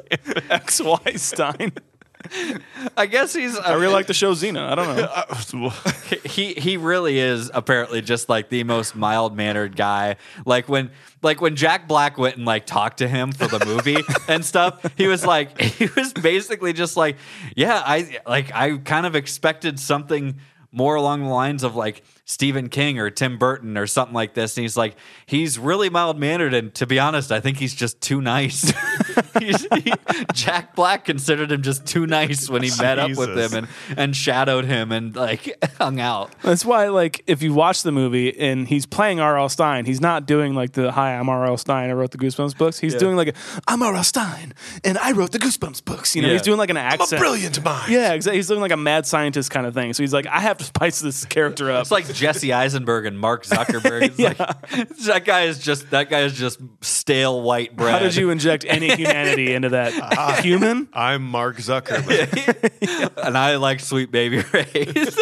X Y Stine. I guess he's. I really uh, like the show Xena. I don't know. Uh, he he really is apparently just like the most mild mannered guy. Like when like when Jack Black went and like talked to him for the movie and stuff, he was like he was basically just like, yeah, I like I kind of expected something more along the lines of like Stephen King or Tim Burton or something like this. And he's like, he's really mild mannered, and to be honest, I think he's just too nice. he's, he, Jack Black considered him just too nice when he met up with him and, and shadowed him and like hung out. That's why, like, if you watch the movie and he's playing R.L. Stine, he's not doing like the "Hi, I'm R.L. Stine. I wrote the Goosebumps books." He's doing like, a, "I'm R.L. Stine, and I wrote the Goosebumps books." You know, Yeah. he's doing like an I'm a accent. brilliant mind. Yeah, exactly. He's doing like a mad scientist kind of thing. So he's like, "I have to spice this character up." It's like Jesse Eisenberg and Mark Zuckerberg. It's like that guy is just that guy is just stale white bread. How did you inject any humanity into that uh, human? I'm Mark Zuckerberg. and I like Sweet Baby Ray's.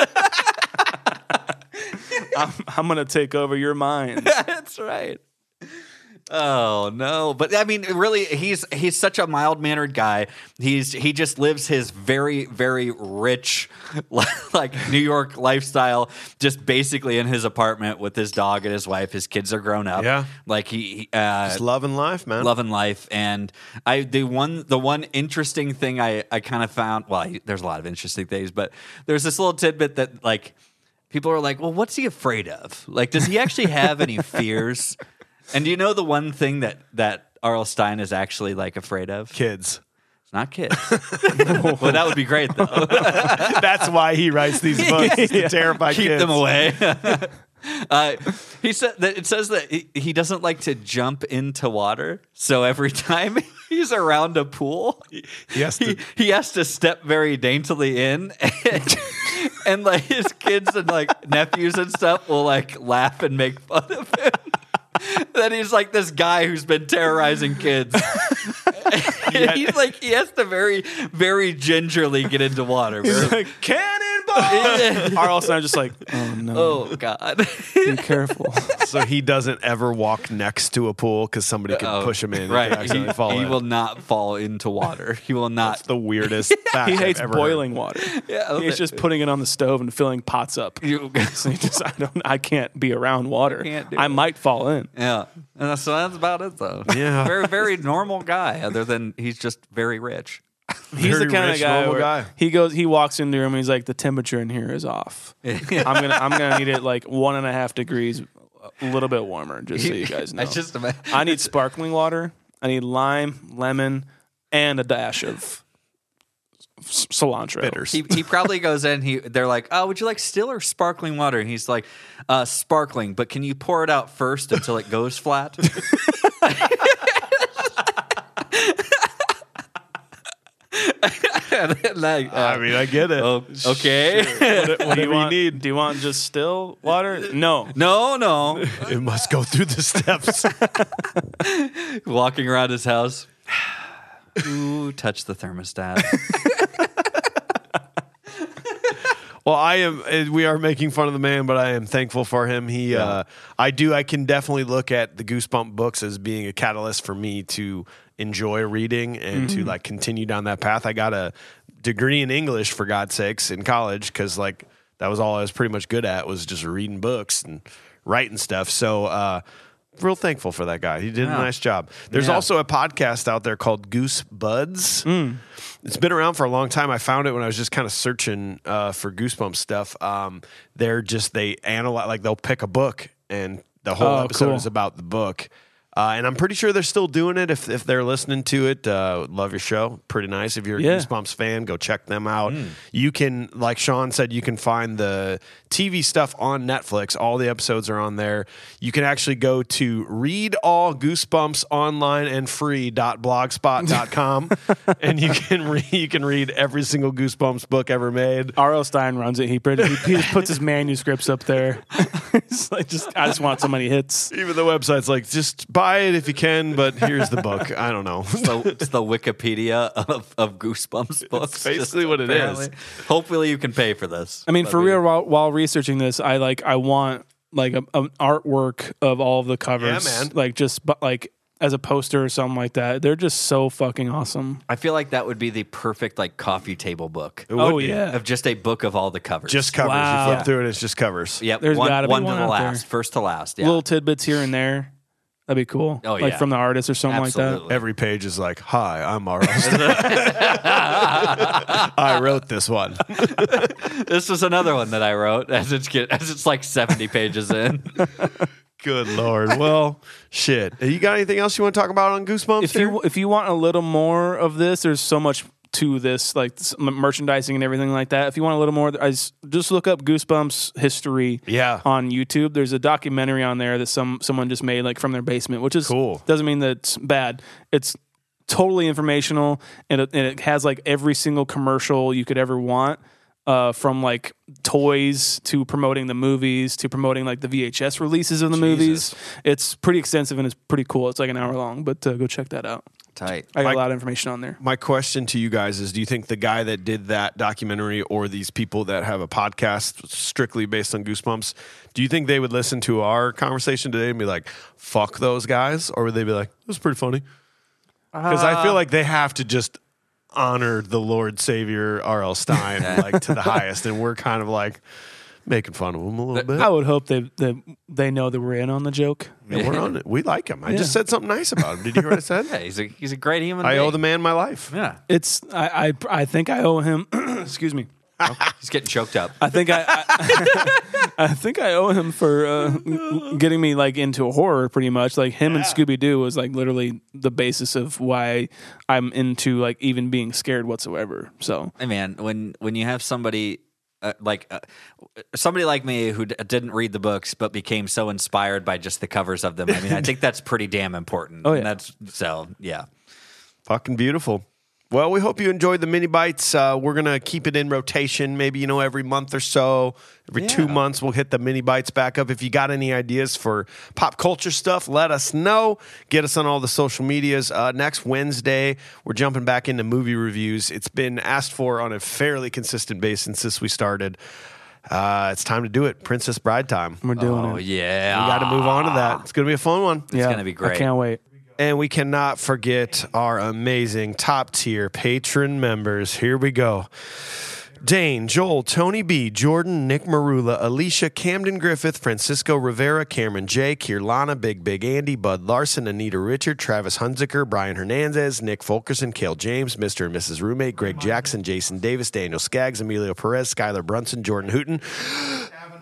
I'm, I'm gonna take over your mind. That's right. Oh no! But I mean, really, he's he's such a mild mannered guy. He's he just lives his very very rich, like New York lifestyle, just basically in his apartment with his dog and his wife. His kids are grown up. Yeah. like he, uh, Just loving life, man. loving life and i the one the one interesting thing i i kind of found well I, there's a lot of interesting things but there's this little tidbit that like people are like well what's he afraid of like does he actually have any fears and do you know the one thing that that Arl Stine is actually like afraid of? Kids. It's not kids. well, that would be great though. That's why he writes these books is to terrify Keep kids. them away. uh, he said that it says that he, he doesn't like to jump into water, so every time he's around a pool, He has to- he, he has to step very daintily in, and, and like his kids and like nephews and stuff will like laugh and make fun of him. that he's like this guy who's been terrorizing kids. he's like he has to very, very gingerly get into water. Very- like, Cannonball! Are also just like, oh no, oh God. be careful. so he doesn't ever walk next to a pool because somebody could Oh, push him in. and Right. could accidentally He, fall he in. will not fall into water. He will not. That's the weirdest fact He I've hates ever boiling water. Yeah, He's just putting it on the stove and filling pots up. You- So he just, I don't, I can't be around water. Can't do I it. might fall in. yeah. And so that's about it, though. Yeah. Very, very normal guy. Other than he's just very rich. He's the kind rich, of guy, where guy. he goes, he walks into the room and he's like, the temperature in here is off. I'm gonna, I'm gonna need it like one and a half degrees, a little bit warmer, just so you guys know. I just imagine. I need sparkling water. I need lime, lemon, and a dash of s- cilantro. Bitters. He, he probably goes in. He they're like, "Oh, would you like still or sparkling water?" And he's like, uh, "Sparkling, but can you pour it out first until it goes flat?" And like, uh, I mean, I get it. oh, okay. What do you you want? need. Do you want just still water? No. no, no. It must go through the steps. Walking around his house. Ooh, touch the thermostat. Well, I am. uh, We are making fun of the man, but I am thankful for him. He, uh, I do. I can definitely look at the Goosebump books as being a catalyst for me to enjoy reading and to like continue down that path. I got a degree in English for God's sakes in college because like that was all I was pretty much good at was just reading books and writing stuff. So. uh Real thankful for that guy. He did a nice job. There's Yeah. also a podcast out there called Goose Buds. It's been around for a long time. I found it when I was just kind of searching uh, for Goosebump stuff. Um, they're just they analyze like they'll pick a book and the whole Oh, episode cool. is about the book. Uh, and I'm pretty sure they're still doing it. If if they're listening to it, uh, love your show. Pretty nice. If you're a Yeah. Goosebumps fan, go check them out. You can, like Sean said, you can find the TV stuff on Netflix. All the episodes are on there. You can actually go to read all Goosebumps online and free blogspot.com and you can read you can read every single Goosebumps book ever made. R.L. Stine runs it. He, pretty, he, he just puts his manuscripts up there. It's like just I just want so many hits. Even the website's like, just buy it if you can, but here's the book. I don't know. So it's the Wikipedia of, of Goosebumps books. basically what it is. apparently. Hopefully, you can pay for this. I mean, But for we- real, while, while researching this, I like I want like a, an artwork of all of the covers, Yeah, man. like just but like as a poster or something like that. They're just so fucking awesome. I feel like that would be the perfect like coffee table book It would Oh be. yeah, of just a book of all the covers. Just covers. Wow. You flip Yeah. through it, it's just covers. yep. There's one, gotta be one one to the out there. last, first to last. Yeah. little tidbits here and there. That'd be cool. Oh, like yeah. from the artist or something like that. Absolutely. Every page is like, "Hi, I'm R.L. I wrote this one." this was another one that I wrote as it's get, as it's like seventy pages in. Good lord. Well, shit. You got anything else you want to talk about on Goosebumps? If here? you if you want a little more of this, there's so much to this, like merchandising and everything like that. If you want a little more, I s- just look up Goosebumps history. Yeah. on YouTube. There's a documentary on there that some someone just made, like from their basement, which is Cool. Doesn't mean that it's bad. It's totally informational, and it, and it has like every single commercial you could ever want. Uh, from like toys to promoting the movies to promoting like the VHS releases of the movies, it's pretty extensive and it's pretty cool. It's like an hour long, but uh, go check that out. Tight. I got Mike- a lot of information on there. My question to you guys is do you think the guy that did that documentary or these people that have a podcast strictly based on Goosebumps, do you think they would listen to our conversation today and be like, fuck those guys? Or would they be like, this was pretty funny? Because I feel like they have to just honor the Lord Savior R.L. Stine like to the highest. And we're kind of like making fun of him a little bit. I would hope they they, they know that we're in on the joke. Yeah, we're on it. We like him. I Yeah. just said something nice about him. Did you hear what I said? Yeah, he's a he's a great human. I being. owe the man my life. Yeah, It's I I, I think I owe him. excuse me. He's getting choked up. I think I, I, I think I owe him for uh, getting me like into horror pretty much. Like him and Scooby Doo was like literally the basis of why I'm into like even being scared whatsoever. So Hey man, when when you have somebody uh, like uh, somebody like me who d- didn't read the books but became so inspired by just the covers of them, I mean, I think that's pretty damn important. Oh, And yeah. that's so yeah. Fucking beautiful. Well, we hope you enjoyed the mini bites. Uh, we're gonna keep it in rotation. Maybe you know every month or so, every two months, we'll hit the mini bites back up. If you got any ideas for pop culture stuff, let us know. Get us on all the social medias. Uh, next Wednesday, we're jumping back into movie reviews. It's been asked for on a fairly consistent basis since we started. Uh, it's time to do it. Princess Bride time. We we're doing Oh it. yeah, we got to move on to that. It's gonna be a fun one. yeah, gonna be great. I can't wait. And we cannot forget our amazing top tier patron members. Here we go. Dane, Joel, Tony B, Jordan, Nick Marula, Alicia, Camden Griffith, Francisco Rivera, Cameron J, Kirlana, Big Big Andy, Bud Larson, Anita Richard, Travis Hunziker, Brian Hernandez, Nick Fulkerson, Kale James, Mr. and Mrs. Roommate, Greg Jackson, Jason Davis, Daniel Skaggs, Emilio Perez, Skylar Brunson, Jordan Hooten,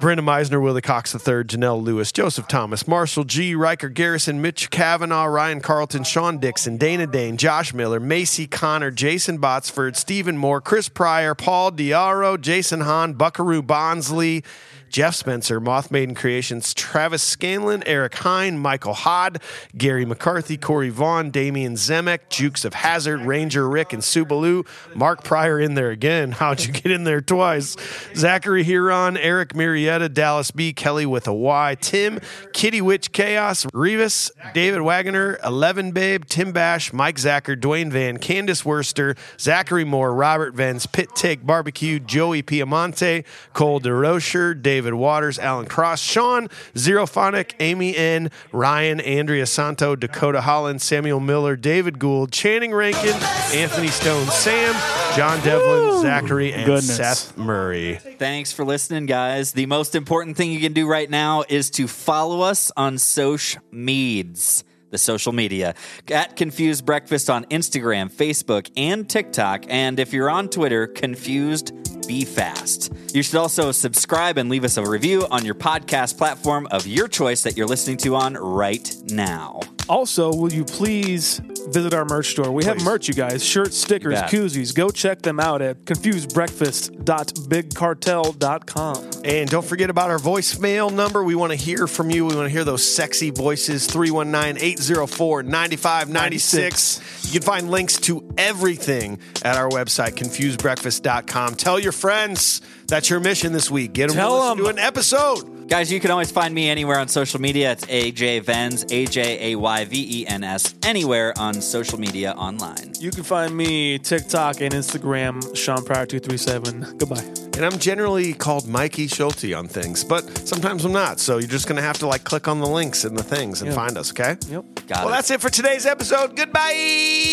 Brenda Meisner, Willie Cox III, Janelle Lewis, Joseph Thomas, Marshall G, Riker Garrison, Mitch Kavanaugh, Ryan Carlton, Sean Dixon, Dana Dane, Josh Miller, Macy Connor, Jason Botsford, Stephen Moore, Chris Pryor, Paul Diaro, Jason Hahn, Buckaroo Bonsley, Jeff Spencer, Moth Maiden Creations, Travis Scanlon, Eric Hine, Michael Hod, Gary McCarthy, Corey Vaughn, Damian Zemek, Jukes of Hazard, Ranger Rick, and Subalu. Mark Pryor in there again. How'd you get in there twice? Zachary Huron, Eric Marietta, Dallas B, Kelly with a Y, Tim, Kitty Witch Chaos, Revis, David Wagoner, Eleven Babe, Tim Bash, Mike Zacher, Dwayne Van, Candace Worster, Zachary Moore, Robert Vens, Pit Take Barbecue, Joey Piamonte, Cole DeRocher, David Waters, Alan Cross, Sean, Zerophonic, Amy N, Ryan, Andrea Santo, Dakota Holland, Samuel Miller, David Gould, Channing Rankin, Anthony Stone, Sam, John Devlin, Zachary, and Goodness. Seth Murray. Thanks for listening, guys. The most important thing you can do right now is to follow us on social meds. The social media at Confused Breakfast on Instagram, Facebook, and TikTok. And if you're on Twitter, Confused Be Fast. You should also subscribe and leave us a review on your podcast platform of your choice that you're listening to on right now. Also, will you please visit our merch store? We have merch, you guys. Shirts, stickers, bet. koozies. Go check them out at confusedbreakfast.bigcartel.com. And don't forget about our voicemail number. We want to hear from you. We want to hear those sexy voices 319 804 9596. You can find links to everything at our website, confusedbreakfast.com. Tell your friends that's your mission this week. Get them Tell to listen 'em. to an episode. Guys, you can always find me anywhere on social media. It's AJ Vens, A J A Y V E N S, anywhere on social media online. You can find me TikTok and Instagram, Sean Pryor two three seven. Goodbye. And I'm generally called Mikey Schulte on things, but sometimes I'm not. So you're just going to have to like click on the links and the things and Yeah. find us, okay? Yep. Got Well, it. that's it for today's episode. Goodbye.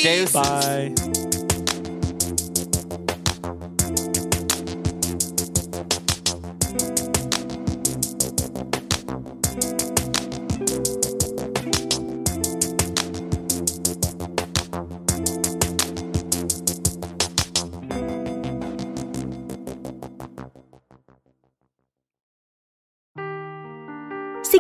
Deuces. Bye.